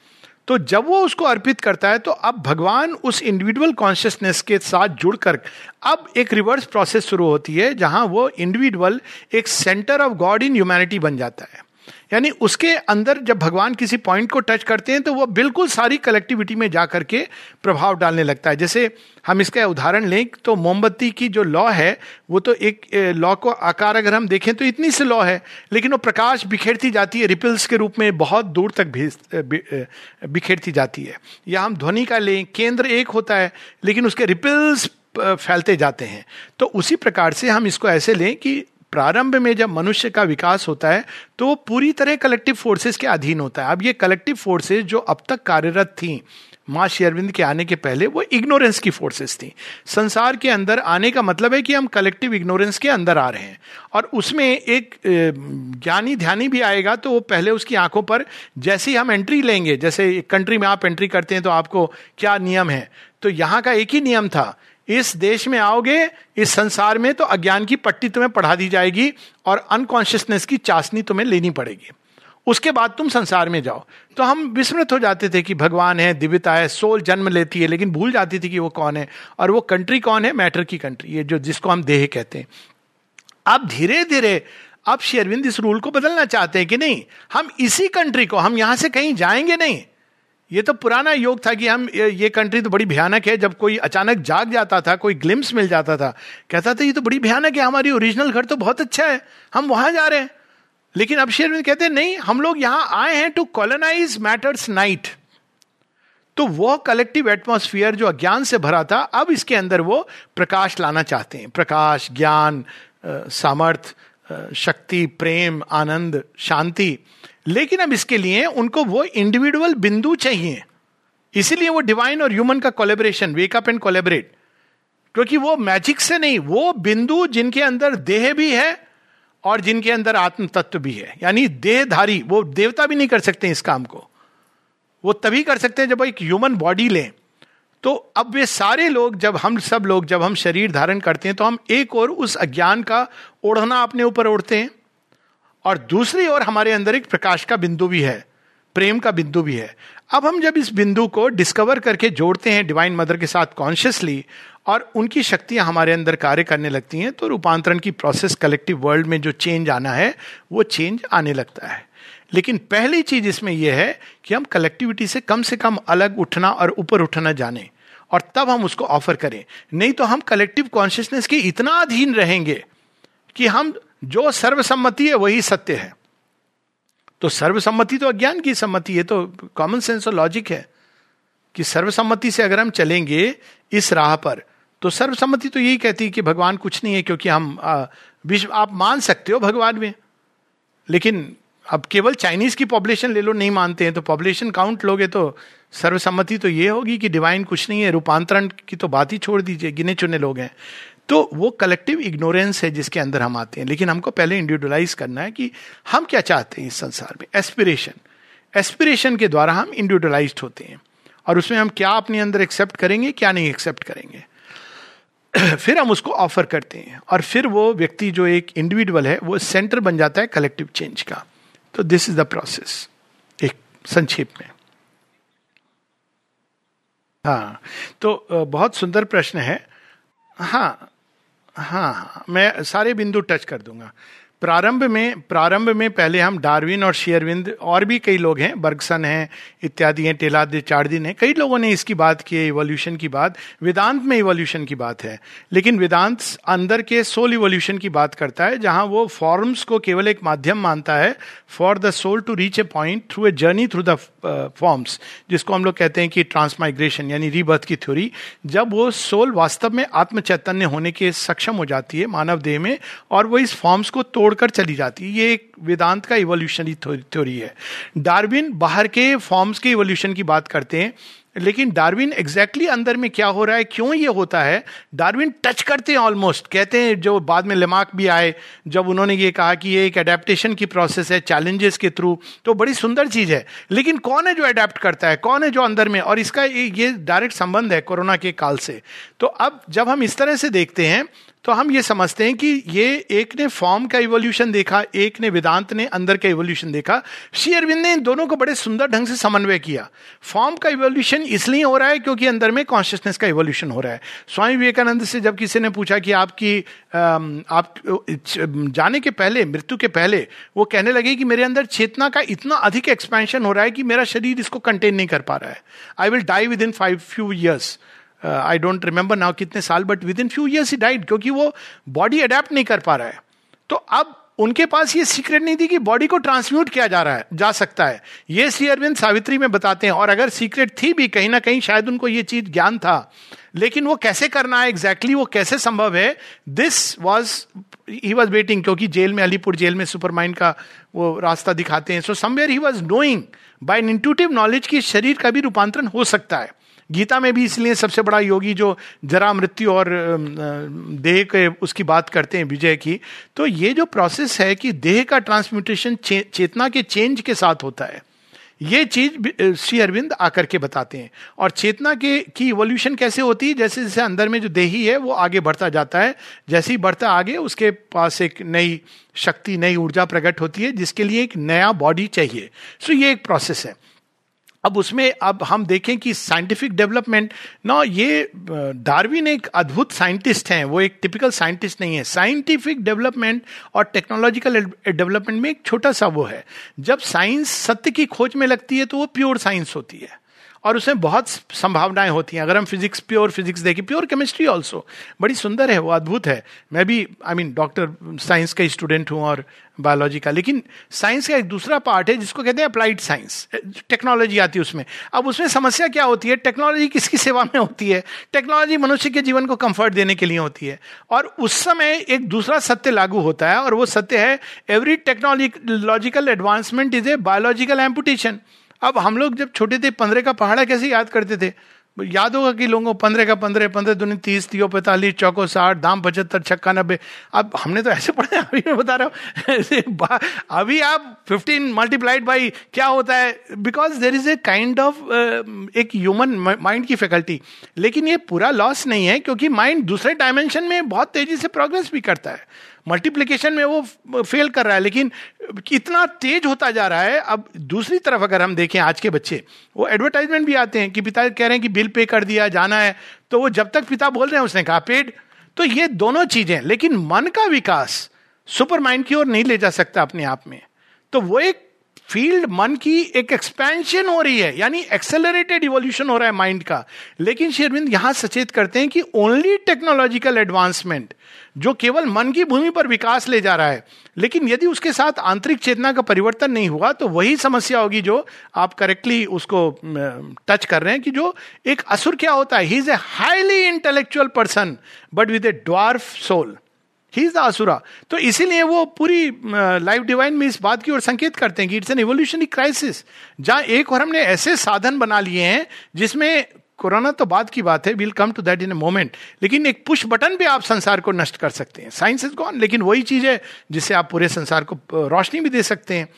तो जब वो उसको अर्पित करता है तो अब भगवान उस इंडिविजुअल कॉन्शियसनेस के साथ जुड़कर, अब एक रिवर्स प्रोसेस शुरू होती है, जहाँ वो इंडिविजुअल एक centre of God in humanity बन जाता है। यानी उसके अंदर जब भगवान किसी पॉइंट को टच करते हैं तो वो बिल्कुल सारी कलेक्टिविटी में जा करके प्रभाव डालने लगता है। जैसे हम इसका उदाहरण लें तो मोमबत्ती की जो लॉ है, वो तो एक लॉ को आकार अगर हम देखें तो इतनी सी लॉ है, लेकिन वो प्रकाश बिखेरती जाती है रिपल्स के रूप में बहुत दूर तक बिखेरती जाती है। या हम ध्वनि का लें, केंद्र एक होता है, लेकिन उसके रिपल्स फैलते जाते हैं। तो उसी प्रकार से हम इसको ऐसे लें कि प्रारंभ में जब मनुष्य का विकास होता है तो वो पूरी तरह कलेक्टिव फोर्सेस के अधीन होता है। अब ये कलेक्टिव फोर्सेस जो अब तक कार्यरत थी, माँ शेरविंद के आने के पहले, वो इग्नोरेंस की फोर्सेस थी। संसार के अंदर आने का मतलब है कि हम कलेक्टिव इग्नोरेंस के अंदर आ रहे हैं। और उसमें एक ज्ञानी ध्यानी भी आएगा तो वो पहले उसकी आँखों पर जैसे ही हम एंट्री लेंगे, जैसे एक कंट्री में आप एंट्री करते हैं तो आपको क्या नियम है? तो यहाँ का एक ही नियम था इस देश में आओगे, इस संसार में तो अज्ञान की पट्टी तुम्हें पढ़ा दी जाएगी और अनकॉन्शियसनेस की चाशनी तुम्हें लेनी पड़ेगी। उसके बाद तुम संसार में जाओ। तो हम विस्मृत हो जाते थे कि भगवान है, दिव्यता है, सोल जन्म लेती है, लेकिन भूल जाती थी कि वो कौन है और वो कंट्री कौन है? मैटर की कंट्री ये जो जिसको हम देह कहते हैं। अब धीरे धीरे अब शेरविंद इस रूल को बदलना चाहते हैं कि नहीं, हम इसी कंट्री को, हम यहाँ से कहीं जाएँगे नहीं। ये तो पुराना योग था कि हम, ये कंट्री तो बड़ी भयानक है। जब कोई अचानक जाग जाता था, कोई ग्लिम्स मिल जाता था, कहता था, ये तो बड़ी भयानक है, हमारी ओरिजिनल घर तो बहुत अच्छा है, हम वहाँ जा रहे हैं। लेकिन अब शेरविंद कहते हैं, नहीं, हम लोग यहाँ आए हैं टू कॉलोनाइज मैटर्स नाइट तो वो कलेक्टिव एटमोस्फियर जो अज्ञान से भरा था, अब इसके अंदर वो प्रकाश लाना चाहते हैं। प्रकाश, ज्ञान सामर्थ शक्ति, प्रेम, आनंद, शांति। लेकिन अब इसके लिए उनको वो इंडिविजुअल बिंदु चाहिए। इसीलिए वो डिवाइन और ह्यूमन का कोलेबरेशन वेकअप एंड कोलेबरेट क्योंकि वो मैजिक से नहीं, वो बिंदु जिनके अंदर देह भी है और जिनके अंदर आत्म तत्व भी है। यानी देहधारी, वो देवता भी नहीं कर सकते इस काम को। वो तभी कर सकते हैं जब एक ह्यूमन बॉडी लें। तो अब वे सारे लोग, जब हम सब लोग, जब हम शरीर धारण करते हैं तो हम एक और उस अज्ञान का ओढ़ना अपने ऊपर ओढ़ते हैं। और दूसरी ओर हमारे अंदर एक प्रकाश का बिंदु भी है, प्रेम का बिंदु भी है। अब हम जब इस बिंदु को डिस्कवर करके जोड़ते हैं डिवाइन मदर के साथ कॉन्शियसली और उनकी शक्तियाँ हमारे अंदर कार्य करने लगती हैं तो रूपांतरण की प्रोसेस कलेक्टिव वर्ल्ड में जो चेंज आना है, वो चेंज आने लगता है। लेकिन पहली चीज़ इसमें यह है कि हम कलेक्टिविटी से कम से कम अलग उठना और ऊपर उठना जाने और तब हम उसको ऑफ़र करें। नहीं तो हम कलेक्टिव कॉन्शियसनेस के इतना अधीन रहेंगे कि हम जो सर्वसम्मति है, वही सत्य है। तो सर्वसम्मति तो अज्ञान की सम्मति है तो कॉमन सेंस और लॉजिक है कि सर्वसम्मति से अगर हम चलेंगे इस राह पर तो सर्वसम्मति तो यही कहती है कि भगवान कुछ नहीं है, क्योंकि हम विश्व, आप मान सकते हो भगवान में, लेकिन अब केवल चाइनीज़ की पॉपुलेशन ले लो, नहीं मानते हैं तो पॉपुलेशन काउंट लोगे तो सर्वसम्मति तो ये होगी कि डिवाइन कुछ नहीं है, रूपांतरण की तो बात ही छोड़ दीजिए, गिने चुने लोग हैं। तो वो कलेक्टिव इग्नोरेंस है जिसके अंदर हम आते हैं। लेकिन हमको पहले इंडिविजुअलाइज करना है कि हम क्या चाहते हैं इस संसार में? एस्पिरेशन एस्पिरेशन के द्वारा हम इंडिविजुअलाइज होते हैं। और उसमें हम क्या अपने अंदर एक्सेप्ट करेंगे, क्या नहीं एक्सेप्ट करेंगे? फिर हम उसको ऑफ़र करते हैं। और फिर वो व्यक्ति जो एक इंडिविजुअल है, वो सेंटर बन जाता है कलेक्टिव चेंज का। तो दिस इज़ द प्रोसेस एक संक्षेप में। हाँ तो बहुत सुंदर प्रश्न है। हाँ हाँ हाँ मैं सारे बिंदु टच कर दूँगा। प्रारंभ में प्रारंभ में पहले हम डार्विन और शेयरविंद, और भी कई लोग हैं, बर्गसन हैं, इत्यादि हैं, टेलाद, चार्दिन है, कई लोगों ने इसकी बात की है इवोल्यूशन की बात, वेदांत में इवोल्यूशन की बात है, लेकिन वेदांत अंदर के सोल इवोल्यूशन की बात करता है, जहाँ वो फॉर्म्स को केवल एक माध्यम मानता है for the soul to reach a point through a journey through the forms जिसको हम लोग कहते हैं कि ट्रांसमाइग्रेशन यानी रीबर्थ की थ्योरी जब वो सोल वास्तव में आत्म चैतन्य होने के सक्षम हो जाती है, मानव देह में, और वो इस फॉर्म्स को तोड़ छोड़कर चली जाती है। ये एक वेदांत का इवोल्यूशनरी थ्योरी है। डार्विन बाहर के फॉर्म्स के इवोल्यूशन की बात करते हैं, लेकिन डार्विन एग्जैक्टली exactly अंदर में क्या हो रहा है, क्यों ये होता है? डार्विन टच करते हैं ऑलमोस्ट कहते हैं, जो बाद में लिमाक भी आए, जब उन्होंने ये कहा कि ये एक अडेप्टेशन की प्रोसेस है चैलेंजेस के थ्रू तो बड़ी सुंदर चीज़ है। लेकिन कौन है जो अडेप्ट करता है? कौन है जो अंदर में? और इसका ये डायरेक्ट संबंध है कोरोना के काल से। तो अब जब हम इस तरह से देखते हैं तो हम ये समझते हैं कि ये एक ने फॉर्म का इवोल्यूशन देखा, एक ने वेदांत ने अंदर का इवोल्यूशन देखा। श्री अरविंद ने इन दोनों को बड़े सुंदर ढंग से समन्वय किया। फॉर्म का इवोल्यूशन इसलिए हो रहा है क्योंकि अंदर में कॉन्शियसनेस का इवोल्यूशन हो रहा है। स्वामी विवेकानंद से जब किसी ने पूछा कि आपकी आप जाने के पहले, मृत्यु के पहले, वो कहने लगे कि मेरे अंदर चेतना का इतना अधिक एक्सपेंशन हो रहा है कि मेरा शरीर इसको कंटेन नहीं कर पा रहा है। I will die within five few years I don't remember now कितने साल but within few years he died क्योंकि वो बॉडी अडेप्ट नहीं कर पा रहा है। तो अब उनके पास ये सीक्रेट नहीं थी कि बॉडी को ट्रांसम्यूट किया जा रहा है, जा सकता है। ये श्री अरविंद सावित्री में बताते हैं, और अगर सीक्रेट थी भी, कहीं ना कहीं शायद उनको ये चीज़ ज्ञान था। लेकिन वो कैसे करना है एग्जैक्टली exactly वो कैसे संभव है this was he was waiting क्योंकि जेल में, अलीपुर जेल में सुपर माइंड का वो रास्ता दिखाते हैं। So somewhere he was knowing by intuitive knowledge की शरीर का भी रूपांतरण हो सकता है। गीता में भी इसलिए सबसे बड़ा योगी जो जरा मृत्यु और देह के उसकी बात करते हैं विजय की तो ये जो प्रोसेस है कि देह का ट्रांसम्यूटेशन चे, चेतना के चेंज के साथ होता है। ये चीज़ श्री अरविंद आकर के बताते हैं। और चेतना के की इवोल्यूशन कैसे होती है? जैसे जैसे अंदर में जो देही है वो आगे बढ़ता जाता है। जैसे ही बढ़ता आगे उसके पास एक नई शक्ति नई ऊर्जा प्रकट होती है जिसके लिए एक नया बॉडी चाहिए। सो ये एक प्रोसेस है। अब उसमें अब हम देखें कि साइंटिफिक डेवलपमेंट ना ये डार्विन एक अद्भुत साइंटिस्ट हैं, वो एक टिपिकल साइंटिस्ट नहीं है। साइंटिफिक डेवलपमेंट और टेक्नोलॉजिकल डेवलपमेंट में एक छोटा सा वो है। जब साइंस सत्य की खोज में लगती है तो वो प्योर साइंस होती है। और उसमें बहुत संभावनाएँ होती हैं। अगर हम फिजिक्स प्योर फिजिक्स देखें प्योर केमिस्ट्री ऑल्सो बड़ी सुंदर है, वो अद्भुत है। मैं भी आई मीन डॉक्टर साइंस का स्टूडेंट हूँ और बायोलॉजी का। लेकिन साइंस का एक दूसरा पार्ट है, जिसको कहते हैं अप्लाइड साइंस टेक्नोलॉजी आती है उसमें। अब उसमें समस्या क्या होती है? टेक्नोलॉजी किसकी सेवा में होती है? टेक्नोलॉजी मनुष्य के जीवन को कंफर्ट देने के लिए होती है। और उस समय एक दूसरा सत्य लागू होता है, और वो सत्य है every technological advancement is a biological amputation अब हम लोग जब छोटे थे, पंद्रह का पहाड़ा कैसे याद करते थे? याद होगा कि लोगों को पंद्रह का पंद्रह पंद्रह दुनी तीस तीयो पैंतालीस, चौको साठ, दाम पचहत्तर, छक्का नब्बे। अब हमने तो ऐसे पढ़े, अभी मैं बता रहा हूँ। अभी आप फिफ्टीन मल्टीप्लाइड बाई क्या होता है? Because there is a kind of एक ह्यूमन माइंड की फैकल्टी लेकिन ये पूरा लॉस नहीं है, क्योंकि माइंड दूसरे डायमेंशन में बहुत तेज़ी से प्रोग्रेस भी करता है। मल्टीप्लीकेशन में वो फेल कर रहा है, लेकिन इतना तेज होता जा रहा है। अब दूसरी तरफ़ अगर हम देखें आज के बच्चे, वो एडवर्टाइजमेंट भी आते हैं कि पिता कह रहे हैं कि बिल पे कर दिया, जाना है। तो वो जब तक पिता बोल रहे हैं, उसने कहा पेड तो ये दोनों चीज़ें, लेकिन मन का विकास सुपर माइंड की ओर नहीं ले जा सकता अपने आप में। तो वो एक फ़ील्ड मन की एक एक्सपेंशन हो रही है, यानी एक्सेलरेटेड इवोल्यूशन हो रहा है माइंड का। लेकिन शेरविंद यहाँ सचेत करते हैं कि ओनली टेक्नोलॉजिकल एडवांसमेंट जो केवल मन की भूमि पर विकास ले जा रहा है, लेकिन यदि उसके साथ आंतरिक चेतना का परिवर्तन नहीं हुआ तो वही समस्या होगी जो आप करेक्टली उसको टच कर रहे हैं कि जो एक असुर क्या होता है? He is a highly intellectual person but with a dwarf soul he is the asura तो इसीलिए वो पूरी लाइफ डिवाइन में इस बात की ओर संकेत करते हैं कि इट्स एन इवोल्यूशनरी क्राइसिस जहाँ एक और हमने ऐसे साधन बना लिए हैं, जिसमें कोरोना तो बाद की बात है will come to that in a moment लेकिन एक पुश बटन पे आप संसार को नष्ट कर सकते हैं। साइंस इज़ गॉन लेकिन वही चीज़ है जिससे आप पूरे संसार को रोशनी भी दे सकते हैं।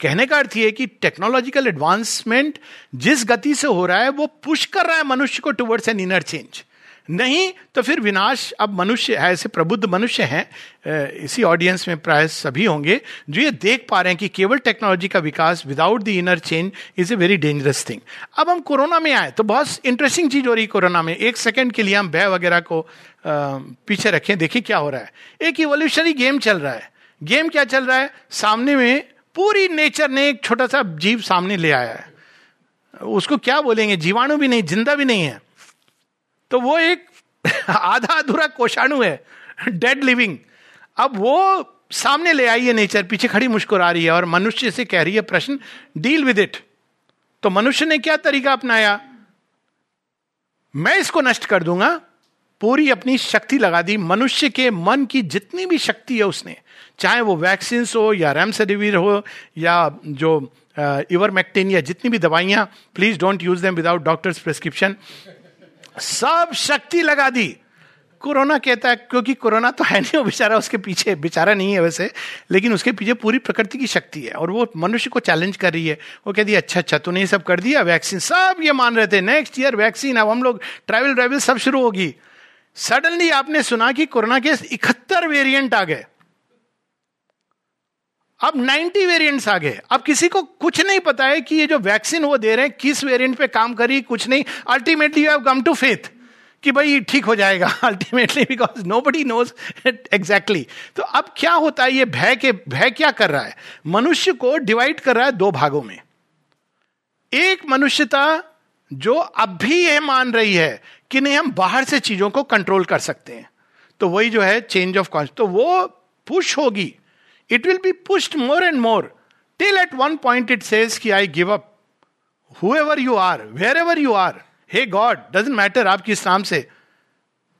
कहने का अर्थ ये कि टेक्नोलॉजिकल एडवांसमेंट जिस गति से हो रहा है, वो पुश कर रहा है मनुष्य को टुवर्ड्स एन इनर चेंज नहीं तो फिर विनाश, अब मनुष्य, ऐसे प्रबुद्ध मनुष्य हैं इसी ऑडियंस में प्राय सभी होंगे, जो ये देख पा रहे हैं कि केवल टेक्नोलॉजी का विकास without the inner change is a very dangerous thing अब हम कोरोना में आए तो बहुत इंटरेस्टिंग चीज़ हो रही है कोरोना में। एक सेकेंड के लिए हम भय वगैरह को पीछे रखें, देखिए क्या हो रहा है। एक इवोल्यूशनरी गेम चल रहा है। गेम क्या चल रहा है? सामने में पूरी नेचर ने एक छोटा सा जीव सामने ले आया है। उसको क्या बोलेंगे? जीवाणु भी नहीं, ज़िंदा भी नहीं है। तो वो एक आधा अधूरा कोषाणु है डेड लिविंग अब वो सामने ले आई है नेचर पीछे खड़ी मुस्कुरा रही है और मनुष्य से कह रही है, प्रश्न डील विद इट तो मनुष्य ने क्या तरीका अपनाया? मैं इसको नष्ट कर दूँगा। पूरी अपनी शक्ति लगा दी। मनुष्य के मन की जितनी भी शक्ति है उसने, चाहे वो वैक्सीन हो या रेमसेडिविर हो या जो इवरमेक्टिन या जितनी भी दवाइयाँ please don't use them without doctor's prescription सब शक्ति लगा दी। कोरोना कहता है, क्योंकि कोरोना तो है नहीं, वो बेचारा उसके पीछे, बेचारा नहीं है वैसे, लेकिन उसके पीछे पूरी प्रकृति की शक्ति है, और वो मनुष्य को चैलेंज कर रही है। वो कहती है अच्छा अच्छा तूने ये सब कर दिया वैक्सीन सब ये मान रहे थे नेक्स्ट ईयर वैक्सीन अब हम लोग ट्रैवल ट्रैवल सब शुरू होगी। सडनली आपने सुना कि कोरोना के इकहत्तर वेरिएंट आ गए। अब 90 वेरिएंट्स आ गए। अब किसी को कुछ नहीं पता है कि ये जो वैक्सीन वो दे रहे हैं, किस वेरिएंट पे काम करी, कुछ नहीं। Ultimately you have come to faith कि भाई ठीक हो जाएगा। Ultimately because nobody knows exactly तो अब क्या होता है? ये भय के, भय क्या कर रहा है? मनुष्य को डिवाइड कर रहा है दो भागों में। एक मनुष्यता जो अब भी यह मान रही है कि नहीं, हम बाहर से चीज़ों को कंट्रोल कर सकते हैं। तो वही जो है चेंज ऑफ़ कॉन्स तो वो पुश होगी। It will be pushed more and more till at one point it says कि I give up whoever you are wherever you are hey God doesn't matter आप किस नाम से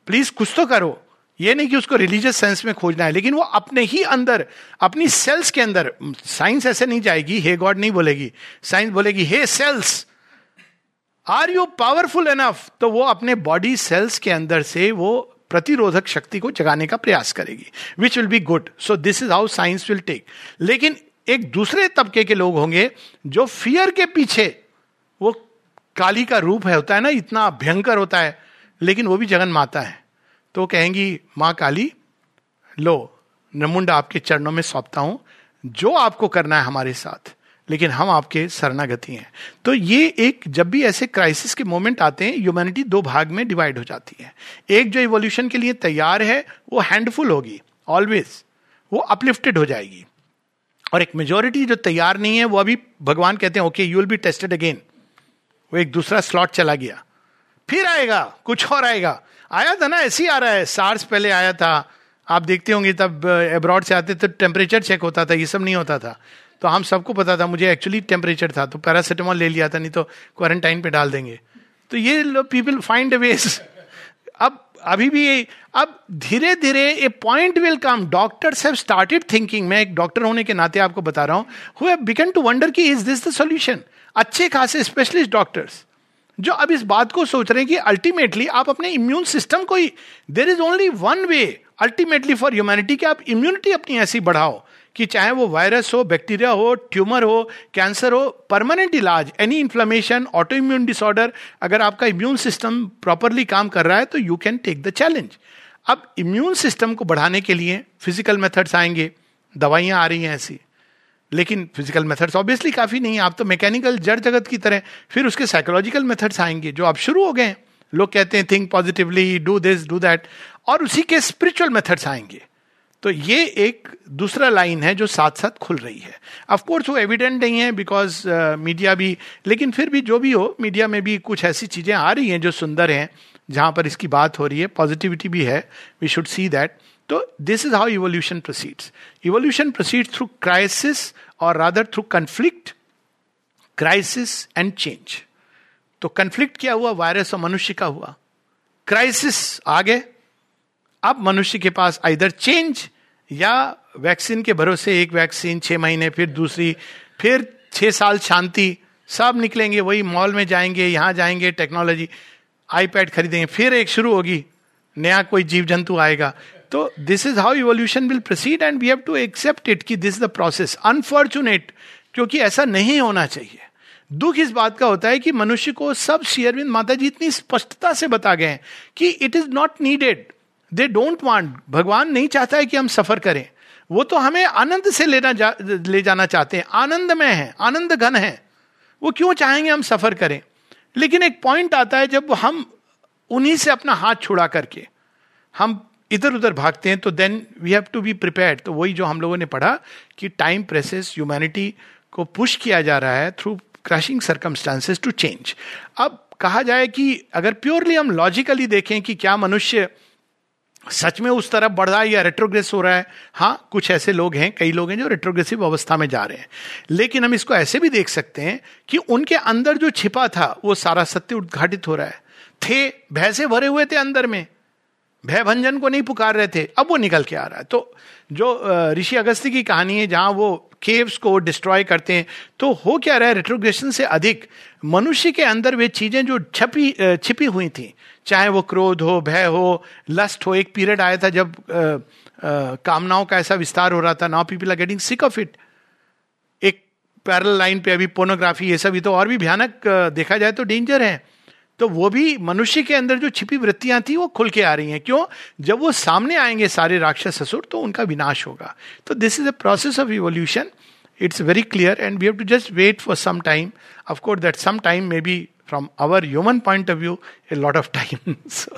प्लीज़ कुछ तो करो ये नहीं कि उसको रिलीजियस सेंस में खोजना है लेकिन वो अपने ही अंदर अपनी सेल्स के अंदर साइंस ऐसे नहीं जाएगी हे गॉड नहीं बोलेगी साइंस बोलेगी hey cells are you powerful enough तो वो अपने बॉडी सेल्स के अंदर से वो प्रतिरोधक शक्ति को जगाने का प्रयास करेगी which will be good so this is how science will take लेकिन एक दूसरे तबके के लोग होंगे जो फियर के पीछे, वो काली का रूप है, होता है ना, इतना भयंकर होता है, लेकिन वो भी जगन माता है। तो कहेंगी, माँ काली, लो, नमुंडा आपके चरणों में सौंपता हूँ, जो आपको करना है हमारे साथ। लेकिन हम आपके शरणागति हैं। तो ये एक, जब भी ऐसे क्राइसिस के मोमेंट आते हैं ह्यूमैनिटी दो भाग में डिवाइड हो जाती है। एक जो इवोल्यूशन के लिए तैयार है, वो हैंडफुल होगी ऑलवेज वो अपलिफ्टेड हो जाएगी। और एक मेजोरिटी जो तैयार नहीं है, वो अभी भगवान कहते हैं okay you will be tested again वो एक दूसरा स्लॉट चला गया। फिर आएगा, कुछ और आएगा। आया था ना, ऐसे ही आ रहा है। सार्स पहले आया था। आप देखते होंगे तब अब्रॉड से आते तो टेम्परेचर चेक होता था, ये सब नहीं होता था। तो हम सबको पता था, मुझे एक्चुअली टेम्परेचर था तो पैरासीटामोल ले लिया था, नहीं तो क्वारंटाइन पे डाल देंगे। तो ये पीपल फाइंड वेज अब, अभी भी अब धीरे धीरे a point will come doctors have started thinking मैं एक डॉक्टर होने के नाते आपको बता रहा हूँ हु बिगन टू वंडर की इज़ दिस द सॉल्यूशन अच्छे खासे स्पेशलिस्ट डॉक्टर्स जो अब इस बात को सोच रहे हैं कि अल्टीमेटली आप अपने इम्यून सिस्टम को ही there is only one way ultimately for humanity कि आप इम्यूनिटी अपनी ऐसी बढ़ाओ। कि चाहे वो वायरस हो, बैक्टीरिया हो, ट्यूमर हो, कैंसर हो, परमानेंट इलाज any inflammation auto immune disorder अगर आपका इम्यून सिस्टम प्रॉपरली काम कर रहा है तो you can take the challenge अब इम्यून सिस्टम को बढ़ाने के लिए फ़िज़िकल मेथड्स आएँगे, दवाइयाँ आ रही हैं ऐसी, लेकिन फ़िज़िकल मेथड्स ऑब्वियसली काफ़ी नहीं है। आप तो मैकेनिकल जड़ जगत की तरह, फिर उसके साइकोलॉजिकल मेथड्स आएँगे, जो अब शुरू हो गए हैं। लोग कहते हैं think positively do this do that और उसी के स्पिरिचुअल मेथड्स आएँगे। तो ये एक दूसरा लाइन है जो साथ साथ खुल रही है। ऑफकोर्स वो एविडेंट नहीं है बिकॉज़ मीडिया uh, भी लेकिन फिर भी जो भी हो मीडिया में भी कुछ ऐसी चीज़ें आ रही हैं जो सुंदर हैं जहाँ पर इसकी बात हो रही है पॉजिटिविटी भी है वी शुड सी दैट तो this is how evolution proceeds evolution proceed through crisis और rather through conflict crisis and change तो कन्फ्लिक्ट क्या हुआ? वायरस और मनुष्य का हुआ। क्राइसिस आ गए अब मनुष्य के पास इधर चेंज या वैक्सीन के भरोसे, एक वैक्सीन छह महीने, फिर दूसरी, फिर छह साल शांति, सब निकलेंगे, वही मॉल में जाएँगे, यहाँ जाएँगे टेक्नोलॉजी आईपैड खरीदेंगे, फिर एक शुरू होगी, नया कोई जीव जंतु आएगा। तो this is how evolution will proceed and we have to accept it कि दिस द प्रोसेस अनफॉर्चुनेट क्योंकि ऐसा नहीं होना चाहिए। दुख इस बात का होता है कि मनुष्य को सब शेयरविंद माता जी इतनी स्पष्टता से बता गए कि it is not needed they don't want भगवान नहीं चाहता है कि हम सफ़र करें। वो तो हमें आनंद से लेना जा, ले जाना चाहते हैं। आनंद में है आनंद घन है। वो क्यों चाहेंगे हम सफ़र करें? लेकिन एक पॉइंट आता है जब हम उन्हीं से अपना हाथ छुड़ा करके हम इधर उधर भागते हैं तो then we have to be prepare तो वही जो हम लोगों ने पढ़ा कि टाइम प्रेसेस ह्यूमैनिटी को पुश किया जा रहा है through crushing circumstances to change अब कहा जाए कि अगर प्योरली हम लॉजिकली देखें कि क्या मनुष्य सच में उस तरफ़ बढ़ रहा है या रेट्रोग्रेस हो रहा है? हाँ कुछ ऐसे लोग हैं, कई लोग हैं जो रेट्रोग्रेसिव अवस्था में जा रहे हैं। लेकिन हम इसको ऐसे भी देख सकते हैं कि उनके अंदर जो छिपा था, वो सारा सत्य उद्घाटित हो रहा है। थे, भय से भरे हुए थे अंदर में। भय भंजन को नहीं पुकार रहे थे। अब वो निकल के आ रहा है। तो जो ऋषि अगस्ती की कहानी है, जहाँ वो केव्स को डिस्ट्रॉय करते हैं तो हो क्या रहा है? रेट्रोग्रेशन से अधिक मनुष्य के अंदर वे चीज़ें जो छपी छिपी हुई थी चाहे वो क्रोध हो, भय हो लस्ट हो, एक पीरियड आया था जब कामनाओं का ऐसा विस्तार हो रहा था now people are getting sick of it एक पैरल लाइन पे अभी पोनोग्राफी ये सब तो और भी भयानक देखा जाए तो डेंजर है। तो वो भी मनुष्य के अंदर जो छिपी वृत्तियाँ थी, वो खुल के आ रही हैं। क्यों? जब वो सामने आएँगे सारे राक्षस ससुर तो उनका विनाश होगा। तो this is a process of evolution it's very clear and we have to just wait for some time of course that some time may be from our human point of view, a lot of time. so,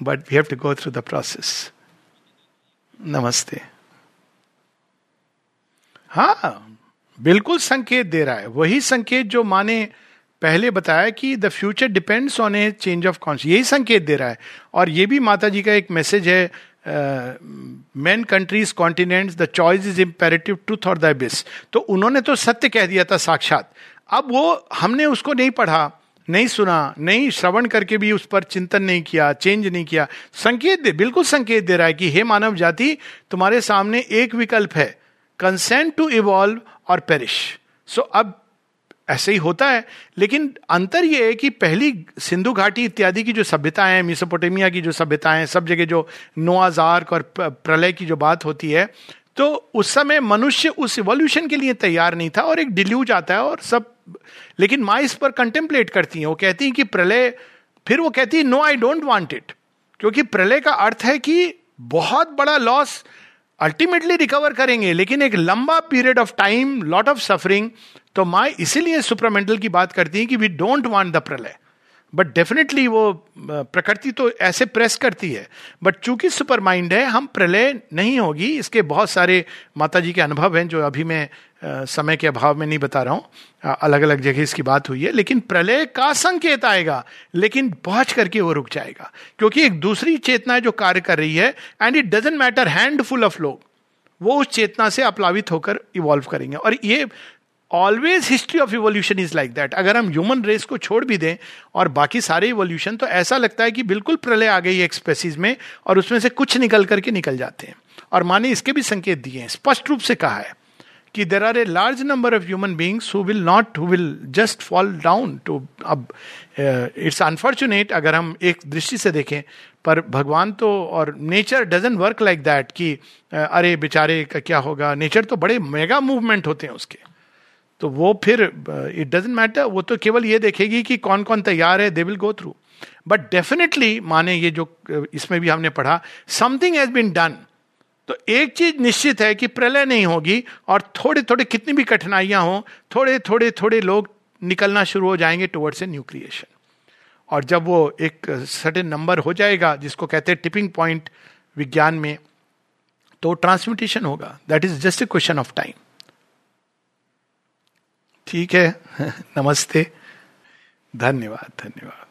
but we have to go through the process. नमस्ते हाँ बिल्कुल संकेत दे रहा है वही संकेत जो माने पहले बताया कि the future depends on a change of cons यही संकेत दे रहा है और ये भी माता जी का एक मैसेज है man countries continents the choice is imperative truth और द बिस तो उन्होंने तो सत्य कह दिया था साक्षात अब वो हमने उसको नहीं पढ़ा, नहीं सुना, नहीं श्रवण करके भी उस पर चिंतन नहीं किया चेंज नहीं किया। संकेत दे, बिल्कुल संकेत दे रहा है कि, हे मानव जाति, तुम्हारे सामने एक विकल्प है कंसेंट टू इवॉल्व और पेरिश सो अब ऐसे ही होता है, लेकिन अंतर यह है कि पहली सिंधु घाटी इत्यादि की जो सभ्यताएँ हैं, मिसोपोटेमिया की जो सभ्यताएँ सब जगह जो नोआजार्क और प्रलय की जो बात होती है तो उस समय मनुष्य उस इवोल्यूशन के लिए तैयार नहीं था और एक डिल्यूज आता है और सब लेकिन माँ इस पर कंटेम्पलेट करती हैं। वो कहती हैं कि प्रलय, फिर वो कहती है no I don't want it क्योंकि प्रलय का अर्थ है कि बहुत बड़ा लॉस अल्टीमेटली रिकवर करेंगे, लेकिन एक लंबा period of time lot of suffering तो माँ इसीलिए सुपरामेंटल की बात करती है कि वी डोंट वॉन्ट द प्रलय। बट डेफिनेटली वो प्रकृति तो ऐसे प्रेस करती है। बट चूँकि सुपर माइंड है, हम प्रलय नहीं होगी, इसके बहुत सारे माता जी के अनुभव हैं, जो अभी मैं समय के अभाव में नहीं बता रहा हूँ। अलग अलग जगह इसकी बात हुई है, लेकिन प्रलय का संकेत आएगा, लेकिन पहुँच करके वो रुक जाएगा। क्योंकि एक दूसरी चेतना है जो कार्य कर रही है and it doesn't matter handful of लोग, वो उस चेतना से अप्लावित होकर इवॉल्व करेंगे। और ये always history of evolution is like that अगर हम ह्यूमन रेस को छोड़ भी दें और बाकी सारे इवोल्यूशन तो ऐसा लगता है कि बिल्कुल प्रलय आ गई एक स्पेसीज में और उसमें से कुछ निकल करके निकल जाते हैं। और माने इसके भी संकेत दिए हैं। स्पष्ट रूप से कहा है कि there are a large number of human beings who will not who will just fall down to अब इट्स अनफॉर्चुनेट अगर हम एक दृष्टि से देखें पर भगवान तो और nature doesn't work like that कि uh, अरे बेचारे का क्या होगा? नेचर तो बड़े मेगा मूवमेंट होते हैं उसके। तो वो फिर इट डजेंट मैटर वो तो केवल ये देखेगी कि कौन कौन तैयार है they will go through but definitely माने ये जो uh, इसमें भी हमने पढ़ा समथिंग हैज़ बीन डन तो एक चीज़ निश्चित है कि प्रलय नहीं होगी और थोड़े थोड़े कितनी भी कठिनाइयाँ हो थोड़े थोड़े थोड़े लोग निकलना शुरू हो जाएँगे टुवर्ड्स ए न्यू क्रिएशन और जब वो एक सर्टेन नंबर हो जाएगा जिसको कहते हैं टिपिंग पॉइंट विज्ञान में तो ट्रांसमिटेशन होगा. That is just a question of time ठीक है। नमस्ते। धन्यवाद धन्यवाद।